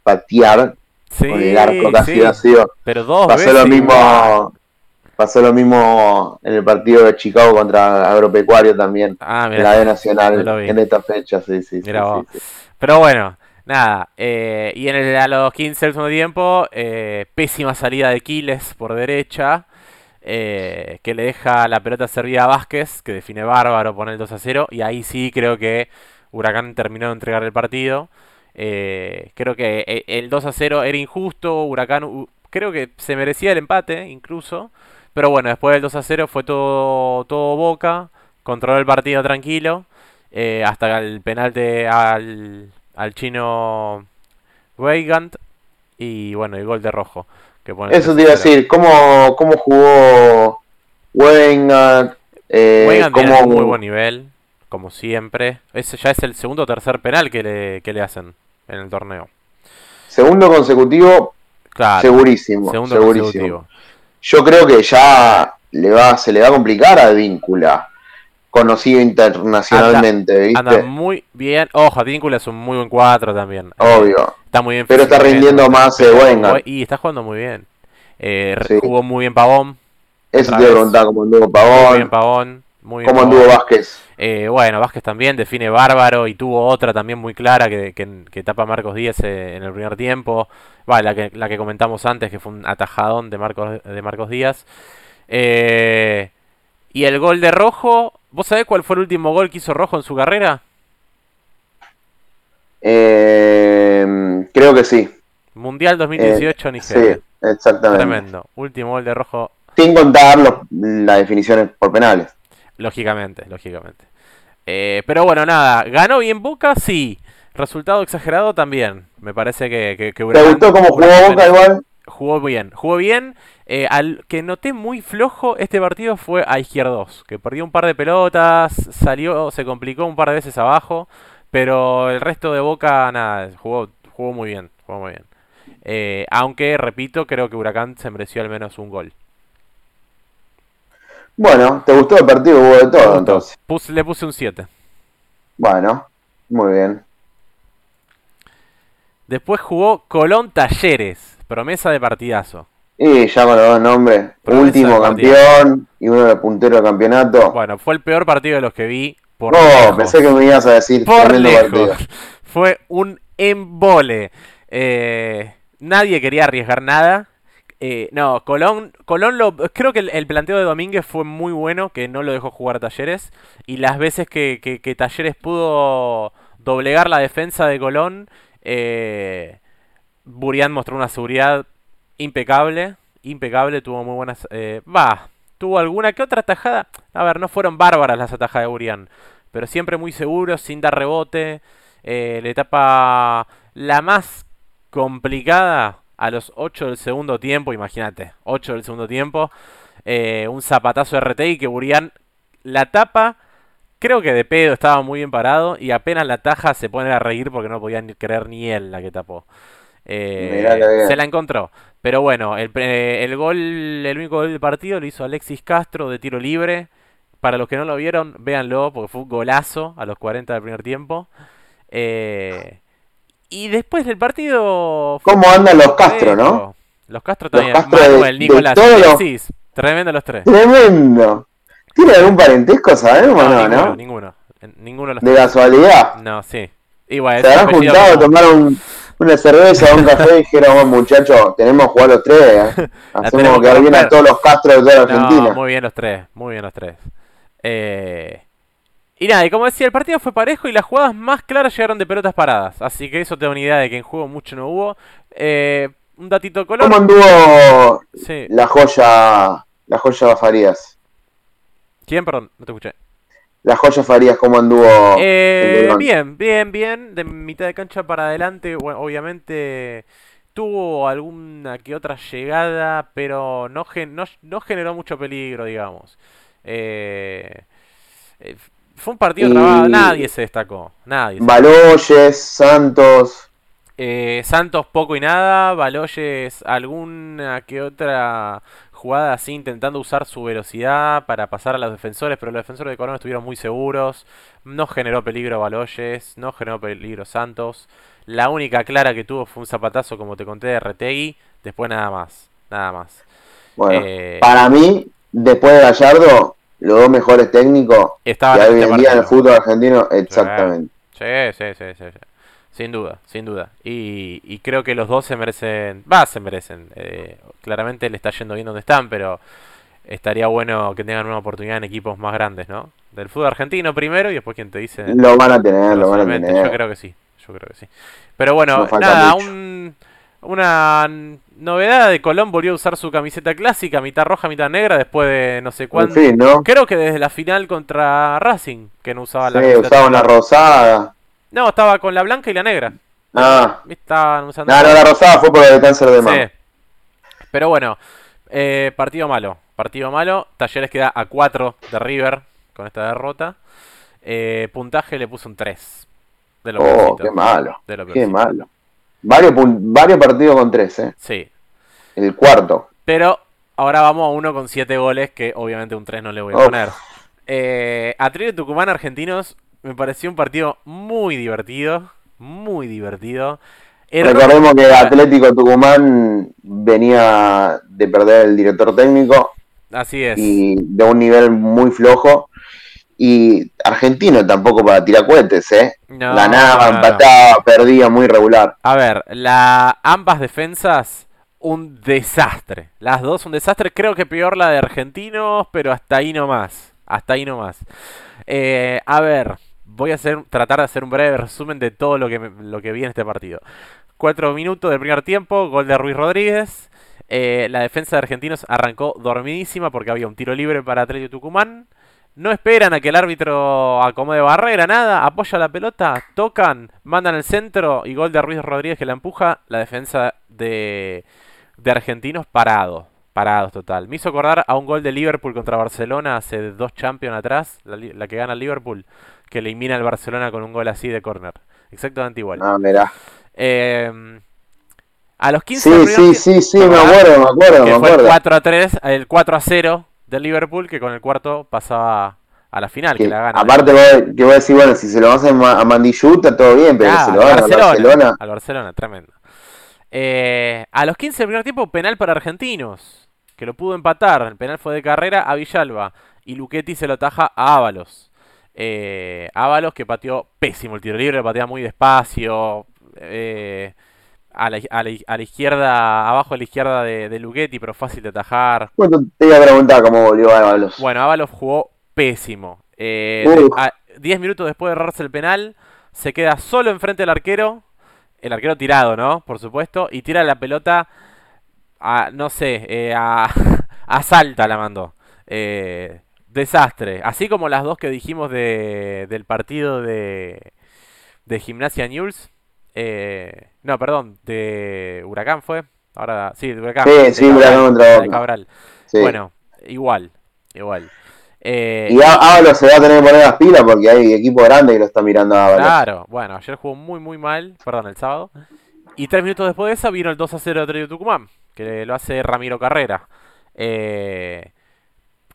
patear Sí, con el arco casi sí, vacío. pero dos Pasó veces lo igual. mismo, pasó lo mismo en el partido de Chicago contra Agropecuario también, Ah, en mira. la B Nacional, en esta fecha, sí, sí. sí, Mirá sí, vos. sí. Pero bueno, Nada, eh, y en el, a los 15 del segundo tiempo, eh, pésima salida de Quiles por derecha, eh, que le deja la pelota servida a Vázquez, que define bárbaro, pone el 2 a 0, y ahí sí creo que Huracán terminó de entregar el partido. creo que el 2 a 0 era injusto, Huracán creo que se merecía el empate incluso, pero bueno, después del 2 a 0 fue todo, todo boca, controló el partido tranquilo, hasta el penal de, al, al chino Weigand y bueno, el gol de rojo. Que Eso te iba a decir, ¿cómo, cómo jugó Weigand? Eh, tiene muy buen nivel, como siempre. Ese ya es el segundo o tercer penal que le, que le hacen en el torneo. Segundo consecutivo, claro, segurísimo. Segundo segurísimo. Yo creo que ya le va, se le va a complicar a Víncula conocido internacionalmente, ¿viste? Anda muy bien. Ojo, Advíncula es un muy buen 4 también. Obvio. está muy bien. Pero está rindiendo más eh. Y está jugando muy bien. Eh, Jugó muy bien Pavón. Eso te iba a preguntar cómo anduvo Pavón. Muy bien Pavón. Muy ¿Cómo anduvo Vázquez? Eh, bueno, Vázquez también define bárbaro y tuvo otra también muy clara que, que, tapa Marcos Díaz eh, en el primer tiempo. Vale, la que, la que comentamos antes, que fue un atajadón de Marcos, de Marcos Díaz. Eh, y el gol de Rojo, ¿vos sabés cuál fue el último gol que hizo Rojo en su carrera? Eh, creo que sí. Mundial 2018 eh, Nigeria. Sí, exactamente. Tremendo. Último gol de Rojo. Sin contar los, las definiciones por penales. Lógicamente, lógicamente. Eh, pero bueno, nada. ¿Ganó bien Boca? Sí. Resultado exagerado también. Me parece que... que, ¿Te gustó cómo jugó Boca igual? Jugó bien. Jugó bien. Eh, al que noté muy flojo este partido fue a Izquierdos, que perdió un par de pelotas, salió, se complicó un par de veces abajo, pero el resto de Boca, nada, jugó, jugó muy bien, jugó muy bien. Eh, aunque, repito, creo que Huracán se mereció al menos un gol. Bueno, ¿te gustó el partido? Hubo de todo, entonces. le puse un 7. Bueno, muy bien. Después jugó Colón Talleres, promesa de partidazo. Y ya con los dos nombres. Último campeón y uno de puntero de campeonato. Bueno, fue el peor partido de los que vi. Por no, pensé que me ibas a decir por lejos. Fue un embole. Eh, nadie quería arriesgar nada. Eh, no, Colón, Colón lo, creo que el, planteo de Domínguez fue muy bueno, que no lo dejó jugar Talleres. Y las veces que, que, Talleres pudo doblegar la defensa de Colón, eh, Burián mostró una seguridad impecable, impecable, tuvo muy buenas... Eh, va, tuvo alguna que otra atajada. A ver, no fueron bárbaras las atajadas de Urián, pero siempre muy seguro, sin dar rebote. Eh, la etapa la más complicada a los 8 del segundo tiempo, imagínate, 8 del segundo tiempo. Eh, un zapatazo de y que Burián la tapa, creo que de pedo estaba muy bien parado y apenas la taja se pone a reír porque no podía creer ni él la que tapó. se la encontró. Pero bueno, el, el, gol, el único gol del partido lo hizo Alexis Castro de tiro libre. Para los que no lo vieron, véanlo, porque fue un golazo a los 40 del primer tiempo. Eh, y después del partido. ¿Cómo andan los Castro, no? Los Castro también. Los Castro Manuel, Nicolás, Alexis. Tremendo los tres. Tremendo. ¿Tiene algún parentesco, sabemos no, no, ninguno, Ninguno. Ninguno de los ¿De casualidad? No, sí. Igual, Se habrán juntado a tomar un una cerveza o un café y dijéramos, muchachos, tenemos que jugar los tres. ¿eh? Hacemos que bien a todos los castros de toda la Argentina. muy bien los tres, muy bien los tres. Eh... Y nada, y como decía, el partido fue parejo y las jugadas más claras llegaron de pelotas paradas. Así que eso te da una idea de que en juego mucho no hubo. Eh, un datito color. ¿Cómo anduvo la joya la joya Farías? ¿Quién? Perdón, no te escuché la joya Farías, ¿cómo anduvo? Eh, bien, bien, bien. De mitad de cancha para adelante, obviamente tuvo alguna que otra llegada, pero no, no, generó mucho peligro, digamos. Eh, eh, fue un partido trabado, nadie se destacó. Nadie. Baloyes, Santos. Santos poco y nada, Baloyes alguna que otra jugada así intentando usar su velocidad para pasar a los defensores, pero los defensores de Corona estuvieron muy seguros. No generó peligro Baloyes, no generó peligro Santos. La única clara que tuvo fue un zapatazo, como te conté, de Retegui. Después nada más, nada más. Bueno, eh, para mí, después de Gallardo, los dos mejores técnicos que hay hoy en día en el fútbol argentino, exactamente. Sí, sí, sí, sí. Sin duda, sin duda. Y, y creo que los dos se merecen, va, se merecen. Eh, claramente le está yendo bien donde están, pero estaría bueno que tengan una oportunidad en equipos más grandes, ¿no? Del fútbol argentino primero y después quien te dice... Lo van a tener, lo van a tener. Yo creo que sí, yo creo que sí. Pero bueno, nada, un- una novedad de Colón volvió a usar su camiseta clásica, mitad roja, mitad negra, después de no sé En cuánto. fin, ¿no? Creo que desde la final contra Racing, que no usaba la Sí, camiseta la titular. rosada. No, estaba con la blanca y la negra. Ah, Estaban usando. no, no, la rosada fue por el cáncer de mama. Sí. Pero bueno, eh, partido malo. Partido malo. Talleres queda a 4 de River con esta derrota. Eh, puntaje le puso un 3. De lo Oh, peorcito. qué malo. De lo Qué malo. Varios, partidos con tres, ¿eh? Sí. El cuarto. Pero ahora vamos a uno con 7 goles, que obviamente un 3 no le voy a poner. Eh, Atlético Tucumán Argentinos me pareció un partido muy divertido. Muy divertido. Error- Recordemos que Atlético Tucumán venía de perder el director técnico Así es. y de un nivel muy flojo. Y Argentino tampoco para tirar cohetes, ¿eh? No, Ganaba, no, no. empataba, perdía, muy regular. A ver, la, ambas defensas, un desastre. Las dos un desastre. Creo que peor la de Argentinos, pero hasta ahí nomás. Hasta ahí nomás. Eh, a ver, voy a hacer, tratar de hacer un breve resumen de todo lo que, lo que vi en este partido. Cuatro minutos del primer tiempo, gol de Ruiz Rodríguez. Eh, la defensa de Argentinos arrancó dormidísima porque había un tiro libre para Atlético Tucumán. No esperan a que el árbitro acomode barrera, nada. Apoya la pelota, tocan, mandan el centro y gol de Ruiz Rodríguez que la empuja. La defensa de, Argentinos parado. Parados total. Me hizo acordar a un gol de Liverpool contra Barcelona hace dos Champions atrás. La, la que gana Liverpool. Que elimina al Barcelona con un gol así de córner. Exactamente igual. Ah, mirá. Eh, a los 15 Sí, sí, sí, sí, me acuerdo, me acuerdo, que me fue el acuerdo. 4 a 3, el 4 a 0 del Liverpool, que con el cuarto pasaba a la final, que, Que, la gana. aparte, vos, que vos decís, bueno, si se lo hacen a Mandillú, está todo bien, pero Ah, al lo van a Barcelona, Barcelona. Al Barcelona, tremendo. Eh, a los 15 del primer tiempo, penal para Argentinos, que lo pudo empatar. El penal fue de carrera a Villalba. Y Luchetti se lo taja a Ábalos. Eh, Ábalos que pateó pésimo el tiro libre, patea muy despacio. eh, a, la, a la- a la izquierda, abajo a la izquierda de, de Luchetti, pero fácil de atajar. Bueno, te iba a preguntar cómo volvió Ábalos. Bueno, Ábalos jugó pésimo. Eh, Uf. de- a- 10 minutos después de errarse el penal, se queda solo enfrente del arquero. El arquero tirado, ¿no? Por supuesto. Y tira la pelota a, no sé, eh, a, a Salta la mandó. Eh, desastre. Así como las dos que dijimos de, del partido de, de Gimnasia News. Eh, no, perdón, de Huracán fue. Ahora, sí, de Huracán. Sí, de sí, Cabral, Huracán contra de. Cabral. Sí. Bueno, igual, igual. Eh, y Ábalos se va a tener que poner las pilas porque hay equipo grande que lo está mirando a Ábalos. claro, bueno, ayer jugó muy, muy mal, perdón, el sábado. Y tres minutos después de eso vino el 2 a 0 de Tucumán, que lo hace Ramiro Carrera. Eh,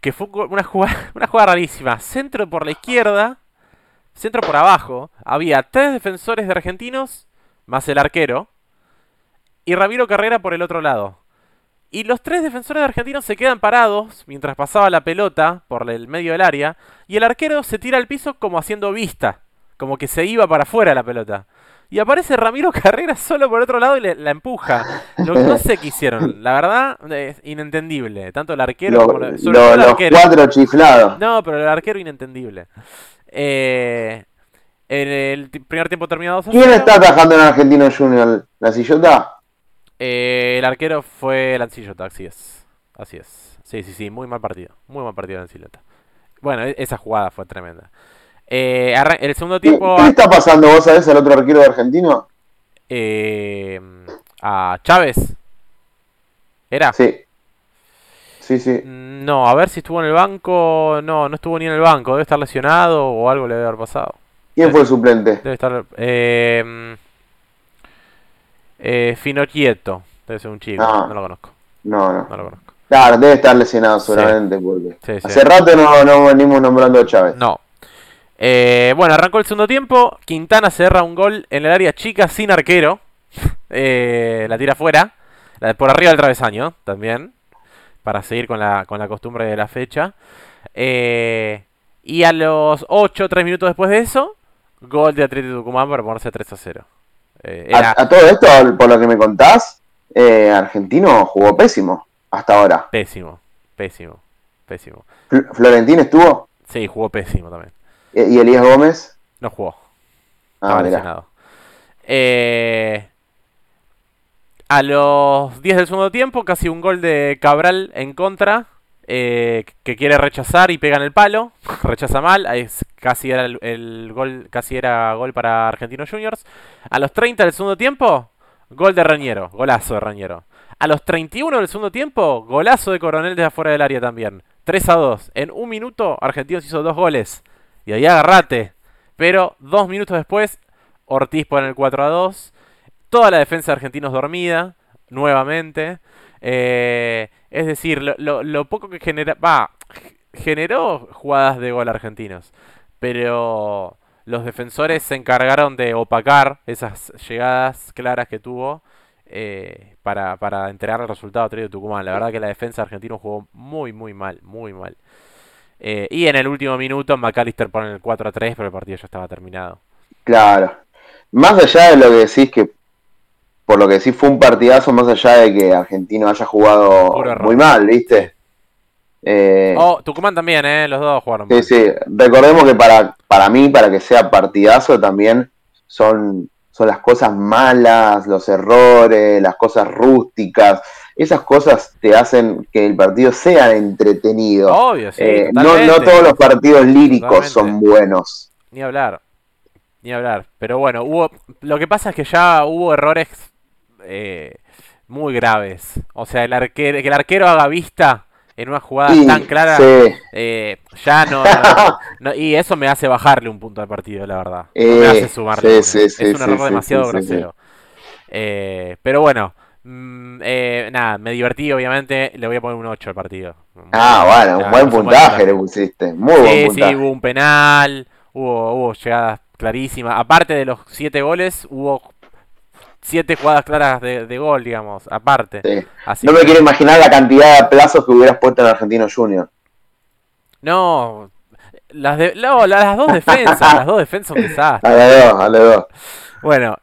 que fue una jugada, una jugada rarísima. Centro por la izquierda, centro por abajo. Había tres defensores de argentinos, más el arquero. Y Ramiro Carrera por el otro lado. Y los tres defensores de argentinos se quedan parados mientras pasaba la pelota por el medio del área. Y el arquero se tira al piso como haciendo vista. Como que se iba para afuera la pelota. Y aparece Ramiro Carrera solo por otro lado y le- la empuja. Lo, no sé qué hicieron. La verdad, es inentendible. Tanto el arquero Lo- como la- sobre lo- todo el los cuatro chiflados. No, pero el arquero inentendible. Eh, en el primer tiempo terminado 2 a ¿Quién 0. está atajando en Argentino Junior? ¿La sillota? Eh, el arquero fue Lancillota, así es. Así es. Sí, sí, sí, muy mal partido. Muy mal partido Lancillota. Bueno, e- esa jugada fue tremenda. Eh, el segundo ¿Qué, tiempo qué está pasando, vos sabés, al otro arquero de Argentino? eh, a Chávez. ¿Era? Sí. Sí, sí. Mm, No, a ver si estuvo en el banco. No, no estuvo ni en el banco. Debe estar lesionado o algo le debe haber pasado. ¿Quién fue el suplente? Debe estar. Eh, mm, eh, Finocchieto. Debe ser un chico. Ah. No lo conozco. No, no. No lo conozco. Claro, debe estar lesionado seguramente porque Sí, sí. hace rato no, no venimos nombrando a Chávez. No. Eh, bueno, arrancó el segundo tiempo. Quintana cerra un gol en el área chica sin arquero. Eh, la tira fuera. La por arriba del travesaño también. Para seguir con la, con la costumbre de la fecha. Eh, y a los 8, 3 minutos después de eso, gol de Atlético Tucumán para ponerse 3 a 0. Eh, A, todo esto, por lo que me contás, eh, Argentino jugó pésimo hasta ahora. pésimo, pésimo, pésimo. Fl- Florentín estuvo Sí, jugó pésimo también. Y Elías Gómez. No jugó. Ah, lesionado. Eh, a los 10 del segundo tiempo, casi un gol de Cabral en contra. eh, que quiere rechazar y pega en el palo. Rechaza mal. es- casi era el, el gol. Casi era gol para Argentinos Juniors. A los 30 del segundo tiempo, gol de Reñero. Golazo de Reñero. A los 31 del segundo tiempo, golazo de Coronel desde afuera del área también. 3 a 2. En un minuto, Argentinos hizo dos goles. Y ahí agarrate. Pero dos minutos después, Ortiz pone el 4 a 2. Toda la defensa de Argentinos dormida, nuevamente. Eh, es decir, lo, lo- lo poco que genera. Va, generó jugadas de gol argentinos. Pero los defensores se encargaron de opacar esas llegadas claras que tuvo. eh, para, para entregar el resultado a Tucumán. La verdad que la defensa argentina jugó muy, muy mal, muy mal. Eh, y en el último minuto McAllister pone el 4 a 3, pero el partido ya estaba terminado. Claro. Más allá de lo que decís que, por lo que decís fue un partidazo, más allá de que Argentino haya jugado muy mal, ¿viste? Eh, Oh, Tucumán también, ¿eh? Los dos jugaron sí, sí. Recordemos que para, para mí, para que sea partidazo, también son, son las cosas malas, los errores, las cosas rústicas. Esas cosas te hacen que el partido sea entretenido. Obvio, sí. Eh, no, no todos los partidos líricos Totalmente. son buenos. Ni hablar. Ni hablar. Pero bueno, hubo. Lo que pasa es que ya hubo errores eh, muy graves. O sea, el arquero, que el arquero haga vista en una jugada Sí, tan clara. sí. eh, ya no, no- no- Y eso me hace bajarle un punto al partido, la verdad. No me Eh, hace sumarle. sí, uno. sí, es un error demasiado grosero. Eh, pero bueno. Mm, eh, nada, me divertí, obviamente. Le voy a poner un 8 al partido. Ah, bueno, un buen buen puntaje le pusiste. Muy buen Sí, puntaje. sí, hubo un penal, hubo, hubo llegadas clarísimas. Aparte de los siete goles, hubo siete jugadas claras de, de gol, digamos, aparte. Sí. Así No me que- quiero imaginar la cantidad de plazos que hubieras puesto en Argentino Junior. No, las, de- no, las dos defensas, las dos defensas son un desastre. A las dos, a las dos. Bueno,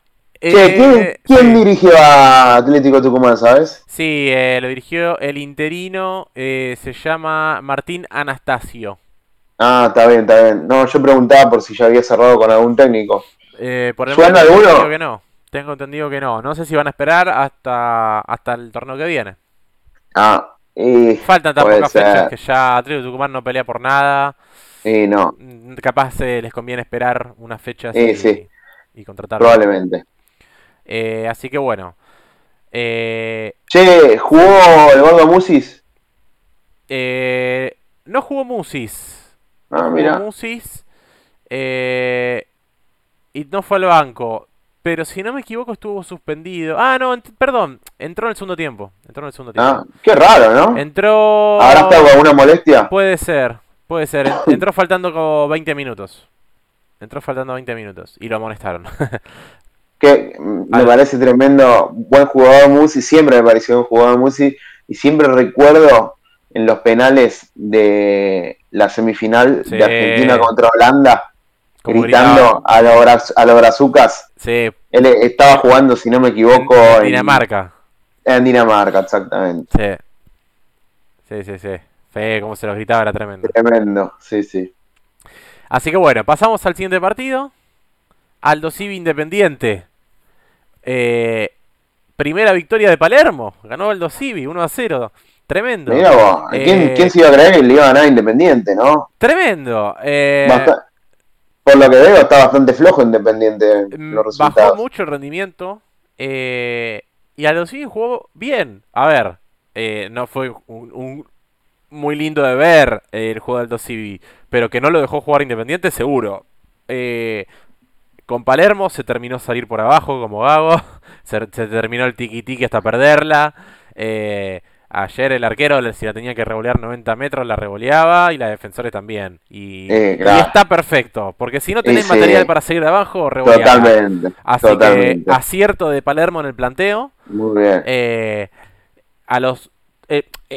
Che, eh, ¿quién, quién dirigió a Atlético Tucumán, sabes? Sí, eh, lo dirigió el interino, eh, se llama Martín Anastasio. Ah, está bien, está bien. No, yo preguntaba por si ya había cerrado con algún técnico. Eh, por el ¿Suena momento tengo alguno? entendido que no. Tengo entendido que no. No sé si van a esperar hasta, hasta el torneo que viene. Ah, y, Faltan tan pocas fechas que ya Atlético Tucumán no pelea por nada. y no, Mm, Capaz eh, les conviene esperar unas fechas y, sí. y contratarlo. probablemente. Eh, así que bueno. Eh, Che, ¿jugó el Gordo Musis? eh, no jugó Musis. Ah, No jugó mira. Musis. eh, y no fue al banco. Pero si no me equivoco estuvo suspendido. Ah, no, ent- perdón. Entró en el segundo tiempo. Entró en el segundo tiempo. Ah, qué raro, ¿no? Entró... ¿Habrá estado alguna molestia? Puede ser, puede ser. En- Entró faltando como 20 minutos. Entró faltando 20 minutos y lo amonestaron. que me parece tremendo, buen jugador Musi, siempre me pareció un jugador Musi, y siempre recuerdo en los penales de la semifinal Sí. de Argentina contra Holanda, Como gritando a los, a los brazucas. Sí, Él estaba jugando, si no me equivoco, en, en, Dinamarca. en Dinamarca, exactamente. Sí. Sí, sí, sí. Fe, como se los gritaba, era tremendo. Tremendo, sí, sí. Así que bueno, pasamos al siguiente partido. Aldo Civi Independiente. Eh, primera victoria de Palermo. Ganó Aldo Civi, 1 a 0. Tremendo. Mira vos, ¿quién, Eh, quién se iba a creer que le iba a ganar Independiente, no? Tremendo. Eh, Basta- por lo que veo, está bastante flojo Independiente Mm, Bajó mucho el rendimiento. eh, y Aldo Civi jugó bien. A ver, eh, no fue un, un- muy lindo de ver eh, el juego de Aldo Civi. Pero que no lo dejó jugar Independiente, seguro. Con Palermo se terminó salir por abajo como Gago. Se, se terminó el tiki-tiki hasta perderla. Eh, ayer el arquero, si la tenía que revolear 90 metros, la revoleaba. Y la defensores también. Y, Eh, y está perfecto. Porque si no tenés sí. material para seguir de abajo, revoleaba. Totalmente, Así totalmente. que acierto de Palermo en el planteo. Muy bien. Eh, a los.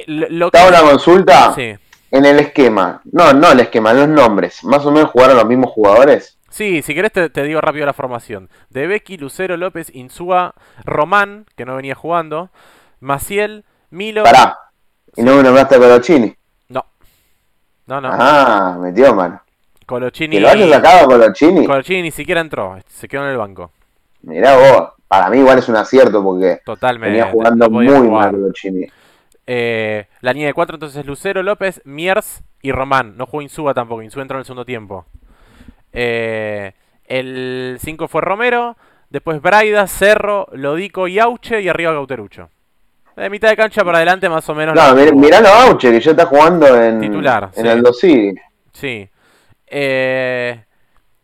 lo, que- una consulta Sí, en el esquema. No, no el esquema, los nombres. ¿Más o menos jugaron los mismos jugadores? Sí, si querés te, te digo rápido la formación. De Becky, Lucero, López, Insúa, Román, que no venía jugando, Maciel, Milo. Pará. ¿Y no me nombraste a Colochini? No. No, no. Ah, metió mano. Colochini. ¿Que lo hayas sacado a Colochini? Colochini ni siquiera entró, se quedó en el banco. Mirá vos. Para mí igual es un acierto porque Totalmente. venía jugando muy jugar. mal Colochini. Eh, la línea de 4 entonces Lucero, López, Miers y Román. No jugó Insúa tampoco, Insúa entró en el segundo tiempo. Eh, el 5 fue Romero, después Braida, Cerro, Lodico y Auche y arriba Cauterucho. De mitad de cancha para adelante más o menos. No, mirá a Auche, que ya está jugando en, Titular, en sí. Aldo Civi. Sí. Eh,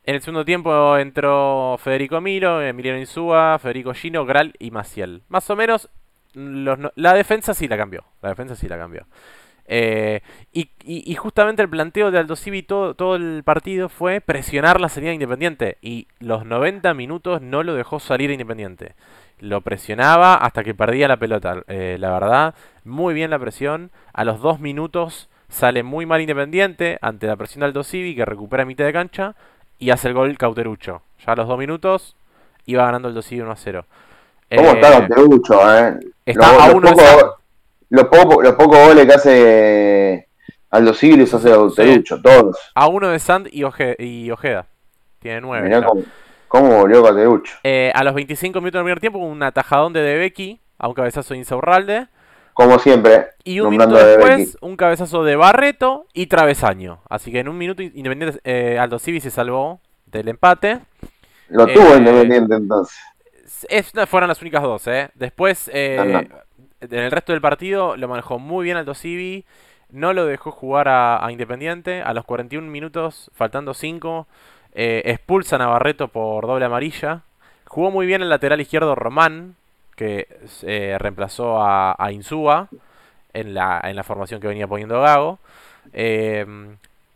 en el segundo tiempo entró Federico Milo, Emiliano Insúa, Federico Gino, Gral y Maciel. Más o menos, los la defensa sí la cambió. La defensa sí la cambió. Eh, y, y- y justamente el planteo de Aldo Civi todo, todo el partido fue presionar la salida de Independiente. Y los 90 minutos no lo dejó salir Independiente. Lo presionaba hasta que perdía la pelota. Eh, la verdad, muy bien la presión. A los dos minutos sale muy mal Independiente ante la presión de Aldo Civi que recupera mitad de cancha y hace el gol Cauterucho. Ya a los dos minutos iba ganando Aldo Civi 1 a 0. ¿Cómo Eh, está Cauterucho, eh? está Los- a uno. Los, pocos, los pocos goles que hace Aldo los hace Cauterucho, todos. A uno de Sand y, Oje- y Ojeda. Tiene 9. Mirá cómo, cómo volvió Cauterucho. Eh, a los 25 minutos del primer tiempo, un atajadón de Debecki a un cabezazo de Insaurralde. Como siempre, Y un minuto a después, un cabezazo de Barreto y travesaño. Así que en un minuto Independiente, eh, Aldo Civi se salvó del empate. Lo eh, tuvo Independiente entonces. Es- fueron las únicas dos, ¿eh? Después, eh. En el resto del partido, lo manejó muy bien Aldo Civi. No lo dejó jugar a, Independiente. A los 41 minutos, faltando 5, expulsan a Barreto por doble amarilla. Jugó muy bien el lateral izquierdo Román, que eh, reemplazó a, a Insúa en la, en la formación que venía poniendo Gago. Eh,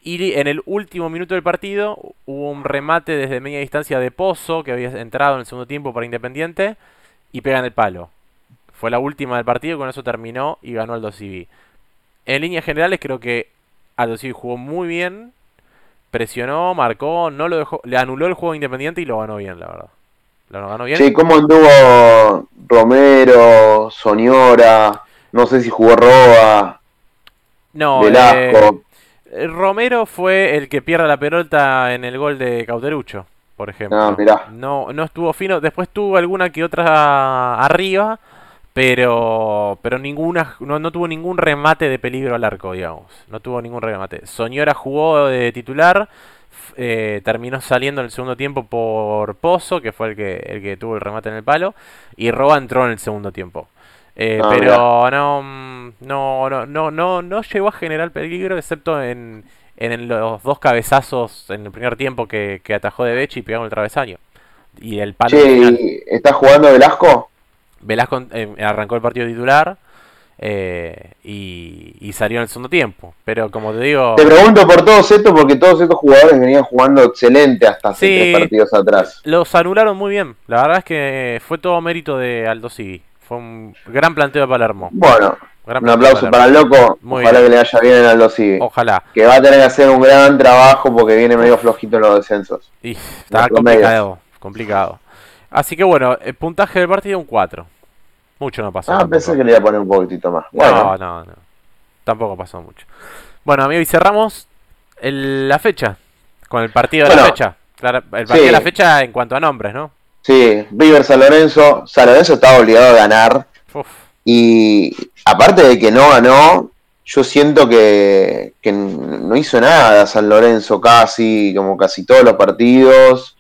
y en el último minuto del partido hubo un remate desde media distancia de Pozo, que había entrado en el segundo tiempo para Independiente, y pega en el palo. Fue la última del partido, con eso terminó y ganó Aldo Civi. En líneas generales creo que Aldo Civi jugó muy bien, presionó, marcó, no lo dejó, le anuló el juego Independiente y lo ganó bien, la verdad. Lo ganó bien. Sí, ¿cómo anduvo Romero, Soñora? No sé si jugó Roa, no, Velasco. eh, Romero fue el que pierde la pelota en el gol de Cauterucho, por ejemplo. Ah, mirá. No, no estuvo fino. Después tuvo alguna que otra arriba, pero pero ninguna no, no tuvo ningún remate de peligro al arco, digamos. No tuvo ningún remate. Soñora jugó de titular, eh, terminó saliendo en el segundo tiempo por Pozo, que fue el que el que tuvo el remate en el palo, y Roa entró en el segundo tiempo. Eh, Ah, pero no, mm, no, no, no, no, no llegó a generar peligro, excepto en, en los dos cabezazos en el primer tiempo que, que atajó de Bechi y pegó el travesaño. Y el palo Che, final. ¿y ¿está jugando Velasco? Velasco eh, arrancó el partido titular eh, y, y salió en el segundo tiempo. Pero como te digo, Te pregunto por todos estos porque todos estos jugadores venían jugando excelente hasta hace Sí. tres partidos atrás. los anularon muy bien. La verdad es que fue todo mérito de Aldo Civi. Fue un gran planteo de Palermo. Bueno, Gran un aplauso para el loco. Muy Ojalá bien. que le vaya bien en Aldo Civi. Ojalá. Que va a tener que hacer un gran trabajo porque viene medio flojito en los descensos. Y está complicado, complicado. Así que bueno, el puntaje del partido un 4. Mucho no pasó. Ah, tampoco. pensé que le iba a poner un poquitito más. No, Bueno, no, no. Tampoco pasó mucho. Bueno, amigo, y cerramos el- la fecha. Con el partido de la fecha. Claro, el partido sí. de la fecha en cuanto a nombres, ¿no? sí, River San Lorenzo. San Lorenzo estaba obligado a ganar. Uf. Y aparte de que no ganó, yo siento que, que no hizo nada San Lorenzo casi, como casi todos los partidos.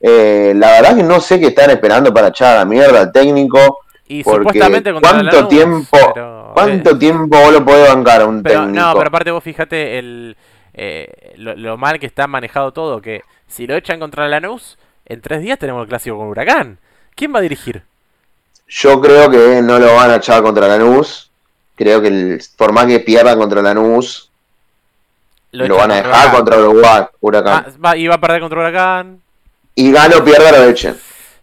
Eh, la verdad que no sé qué están esperando para echar a la mierda al técnico. Y Porque supuestamente contra ¿cuánto Lanús, tiempo- pero, ¿Cuánto eh, tiempo vos lo podés bancar a un pero, técnico? no, pero aparte vos fíjate el, eh, lo, lo mal que está manejado todo, que si lo echan contra Lanús, en tres días tenemos el clásico con Huracán. ¿Quién va a dirigir? Yo creo que no lo van a echar contra Lanús. Creo que el, por más que pierdan contra Lanús, lo, echan van a dejar Huracán. contra Uruguay, Huracán. Ah, va- y va a perder contra Huracán. Y gana o pierda, lo echen.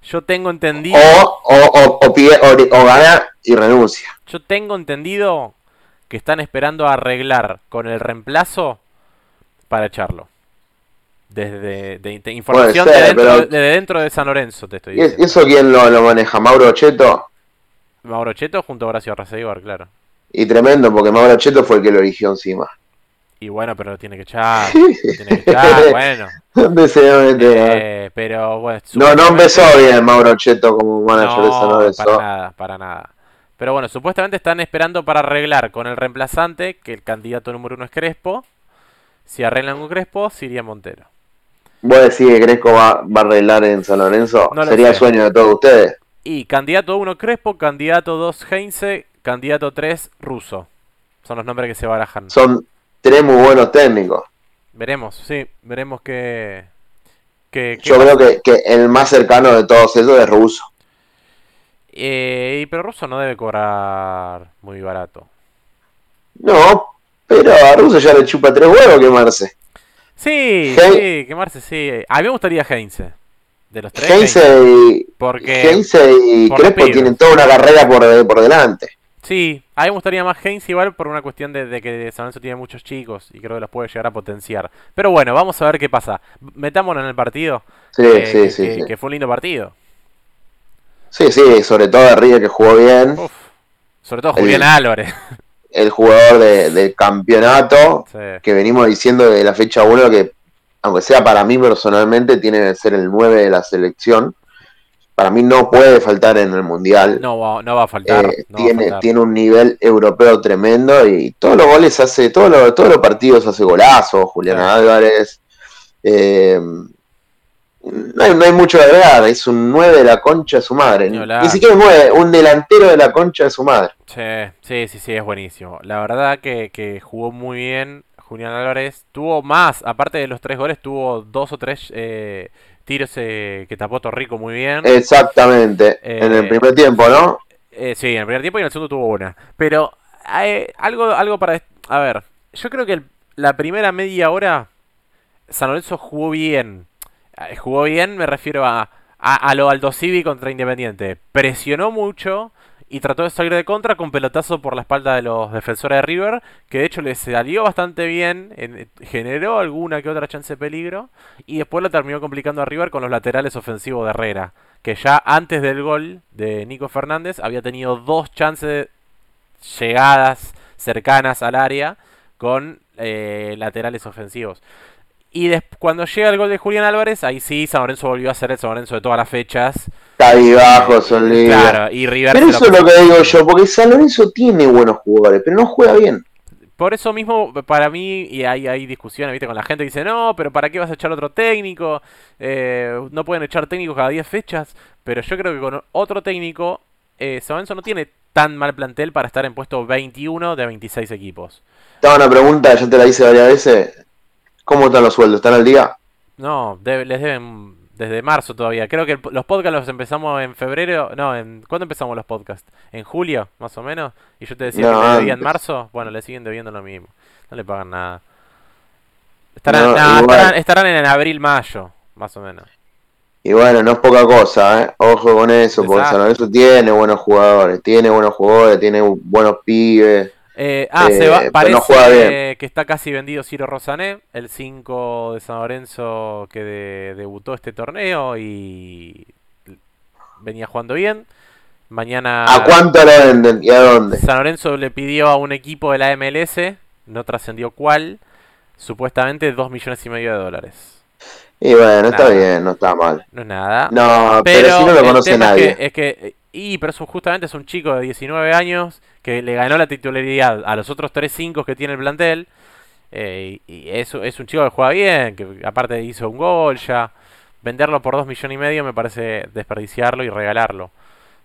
Yo tengo entendido... O, o, o, o, gana y renuncia. Yo tengo entendido que están esperando arreglar con el reemplazo para echarlo. Desde de, información de, dentro, de, dentro, de San Lorenzo, te estoy diciendo. ¿Y eso quién lo, lo maneja? ¿Mauro Cheto? Mauro Cheto junto a Horacio Arraceibar, claro. Y tremendo, porque Mauro Cheto fue el que lo eligió encima. Y bueno, pero lo tiene que echar. tiene que echar, bueno. ¿Dónde se eh, Pero bueno. No, no empezó bien Mauro Cheto como manager de San Lorenzo. Para nada, para nada. Pero bueno, supuestamente están esperando para arreglar con el reemplazante, que el candidato número uno es Crespo. Si arreglan con Crespo, Siria Montero. ¿Vos decís que Crespo va, va a arreglar en San Lorenzo? Sería el sueño de todos ustedes. Y candidato 1 Crespo, candidato 2 Heinze, candidato 3 Russo. Son los nombres que se barajan. Son tres muy buenos técnicos. Veremos, sí, veremos que... Yo creo que, que, el más cercano de todos esos es Russo. Eh, pero Russo no debe cobrar muy barato. No, pero a Russo ya le chupa tres huevos quemarse. Sí, sí, quemarse, sí. A mí me gustaría Heinze. De los tres. Heinze y, Porque, Heinze y Crespo tienen toda una carrera por, por delante. Sí, a mí me gustaría más Heinze igual por una cuestión de, que San Lorenzo tiene muchos chicos y creo que los puede llegar a potenciar. Pero bueno, vamos a ver qué pasa. Metámonos en el partido. Sí, sí, sí, que, fue un lindo partido. Sí, sí, sobre todo Arriba que jugó bien. sobre todo Julián Álvarez. El jugador del campeonato que venimos diciendo de la fecha 1 que aunque sea para mí personalmente, tiene que ser el 9 de la selección. Para mí no puede faltar en el Mundial. No, va a faltar. Eh, tiene, tiene un nivel europeo tremendo y todos los goles hace, todos los, todos los partidos hace golazo. Julián Álvarez. Eh, no hay, no hay, mucho que agregar, es un 9 de la concha de su madre. Ni siquiera es 9, un delantero de la concha de su madre. Sí, sí, sí, sí, es buenísimo. La verdad que, que jugó muy bien. Julián Álvarez tuvo más, aparte de los tres goles, tuvo dos o tres eh, tiros eh, que tapó Torrico muy bien. Exactamente, en el eh, primer tiempo, ¿no? sí, en el primer tiempo y en el segundo tuvo una. Pero algo, algo para... A ver, yo creo que la primera media hora San Lorenzo jugó bien. Jugó bien, me refiero a, a, a lo Aldo Civi contra Independiente. Presionó mucho y trató de salir de contra con pelotazo por la espalda de los defensores de River, que de hecho le salió bastante bien, generó alguna que otra chance de peligro, y después lo terminó complicando a River con los laterales ofensivos de Herrera, que ya antes del gol de Nico Fernández había tenido dos chances llegadas cercanas al área con eh, laterales ofensivos. Y cuando llega el gol de Julián Álvarez, ahí sí, San Lorenzo volvió a ser el San Lorenzo de todas las fechas. Cabibajo, son Claro, y River Pero eso es lo que digo yo, porque San Lorenzo tiene buenos jugadores, pero no juega bien. Por eso mismo, para mí, y hay, hay discusiones, ¿viste? Con la gente que dice, no, pero ¿para qué vas a echar otro técnico? Eh, no pueden echar técnicos cada 10 fechas. Pero yo creo que con otro técnico, eh, San Lorenzo no tiene tan mal plantel para estar en puesto 21 de 26 equipos. Estaba una pregunta, ya te la hice varias veces. ¿Cómo están los sueldos? ¿Están al día? No, les deben desde marzo todavía. Creo que los podcasts los empezamos en febrero. No, en ¿cuándo empezamos los podcasts? ¿En julio, más o menos? Y yo te decía que me debía en marzo. Bueno, le siguen debiendo lo mismo. No le pagan nada. Estarán, estarán, en abril, mayo, más o menos. Y bueno, no es poca cosa, ¿eh? Ojo con eso, porque San Lorenzo tiene buenos jugadores, tiene buenos jugadores, tiene buenos pibes. Eh, ah, se va, eh, parece que está casi vendido Ciro Rosané, el 5 de San Lorenzo que debutó este torneo y venía jugando bien. Mañana. ¿A cuánto lo venden y a dónde? San Lorenzo le pidió a un equipo de la MLS, no trascendió cuál, supuestamente 2 millones y medio de dólares. Y bueno, está bien, no está mal. No es nada. No, pero, si no lo conoce nadie. Es que, y pero justamente es un chico de 19 años que le ganó la titularidad a los otros 3-5 que tiene el plantel. Eh, y eso es un chico que juega bien, que aparte hizo un gol ya. Venderlo por 2 millones y medio me parece desperdiciarlo y regalarlo.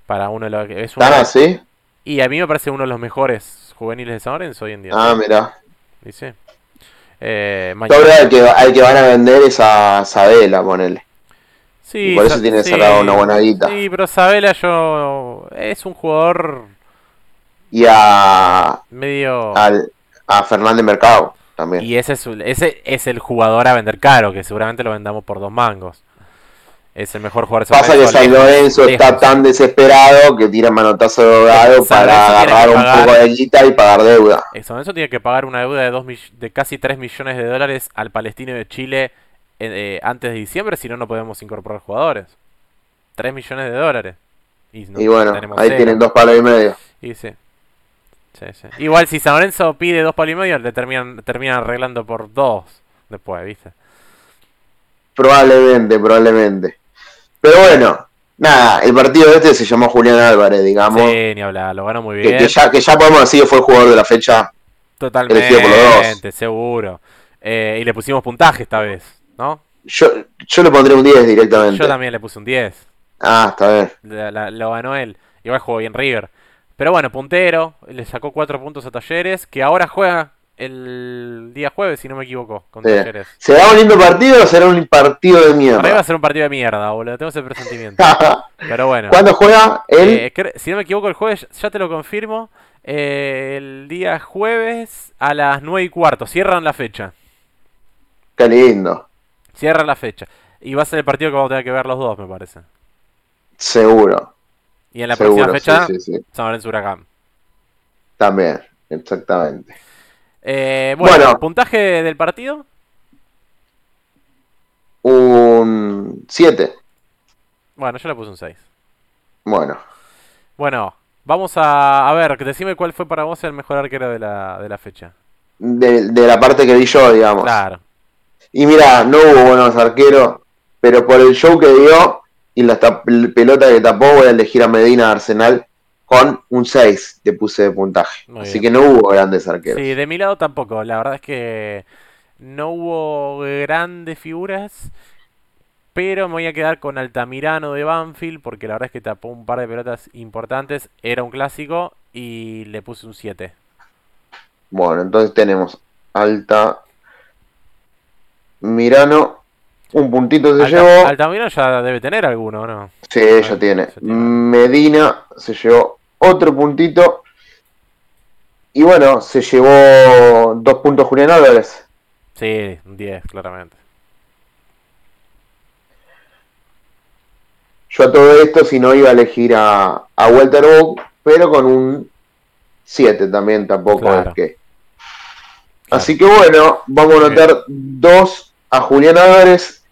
Para uno de los que es así? Y a mí me parece uno de los mejores juveniles de San Lorenzo hoy en día. Ah, mira. Dice. Eh, el que, que van a vender es a Sabela, ponele. Sí, por eso tiene sí, una buena guita. Sí, pero Sabela yo es un jugador y a medio al, a Fernández Mercado también. Y ese es, ese es el jugador a vender caro, que seguramente lo vendamos por dos mangos. Es el mejor jugador Pasa que San Lorenzo está tan desesperado que tira manotazo de abogado para agarrar un poco de guita y pagar deuda. San Lorenzo tiene que pagar una deuda de, dos de casi 3 millones de dólares al palestino de Chile eh, antes de diciembre, si no, no podemos incorporar jugadores. 3 millones de dólares. Y, bueno, ahí tienen dos palos y medio. Y sí. Sí, sí. Igual si San Lorenzo pide dos palos y medio, le terminan, terminan arreglando por dos después, ¿viste? Probablemente, probablemente. Pero bueno, nada, el partido este se llamó Julián Álvarez, digamos. Sí, ni hablar, lo ganó muy bien. Que, ya, que ya podemos decir que fue el jugador de la fecha. Totalmente, seguro. Eh, y le pusimos puntaje esta vez, ¿no? Yo, yo le pondré un 10 directamente. Yo también le puse un 10. Ah, está bien. lo ganó él. Igual jugó bien River. Pero bueno, puntero, le sacó 4 puntos a Talleres, que ahora juega el día jueves, si no me equivoco, con Talleres. ¿Será un lindo partido o será un partido de mierda? Ahora va a ser un partido de mierda, boludo, tengo ese presentimiento. Pero bueno. ¿Cuándo juega él? Eh, si no me equivoco, el jueves, ya te lo confirmo, eh, el día jueves a las 9 y cuarto, cierran la fecha. Qué lindo. Cierran la fecha. Y va a ser el partido que vamos a tener que ver los dos, me parece. Seguro. Y en la próxima fecha, sí, San Lorenzo Huracán. También, exactamente. Eh, bueno, ¿puntaje del partido? Un 7. Bueno, yo le puse un 6. Bueno. Bueno, vamos a, a ver, decime cuál fue para vos el mejor arquero de la, de la fecha. De, de la parte que vi yo, digamos. Claro. Y mira, no hubo buenos arqueros, pero por el show que dio y la pelota que tapó, voy a elegir a Medina Arsenal con un 6 le puse de puntaje. Así que no hubo grandes arqueros. Sí, de mi lado tampoco. La verdad es que no hubo grandes figuras. Pero me voy a quedar con Altamirano de Banfield porque la verdad es que tapó un par de pelotas importantes. Era un clásico y le puse un 7. Bueno, entonces tenemos Alta Mirano un puntito se llevó. Altamirano ya debe tener alguno, ¿no? Sí, ya tiene. Medina se llevó otro puntito. Y bueno, se llevó dos puntos Julián Álvarez. Sí, un 10, claramente. Yo a todo esto, si no iba a elegir a, a Walter Bow, pero con un 7 también, tampoco es que. Así que bueno, vamos a notar dos a Julián Álvarez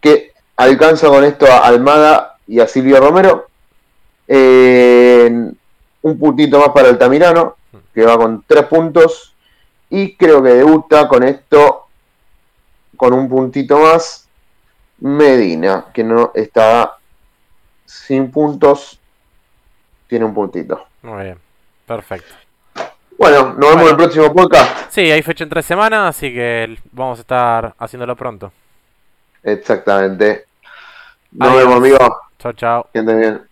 que alcanza con esto a Almada y a Silvio Romero. un puntito más para Altamirano, que va con tres puntos. Y creo que debuta con esto, con un puntito más, Medina, que no está sin puntos, tiene un puntito. Muy bien, perfecto. Bueno, nos vemos en el próximo podcast. Sí, hay fecha en tres semanas, así que vamos a estar haciéndolo pronto. Exactamente. Nos vemos, amigos. Chao, chao. Que bien.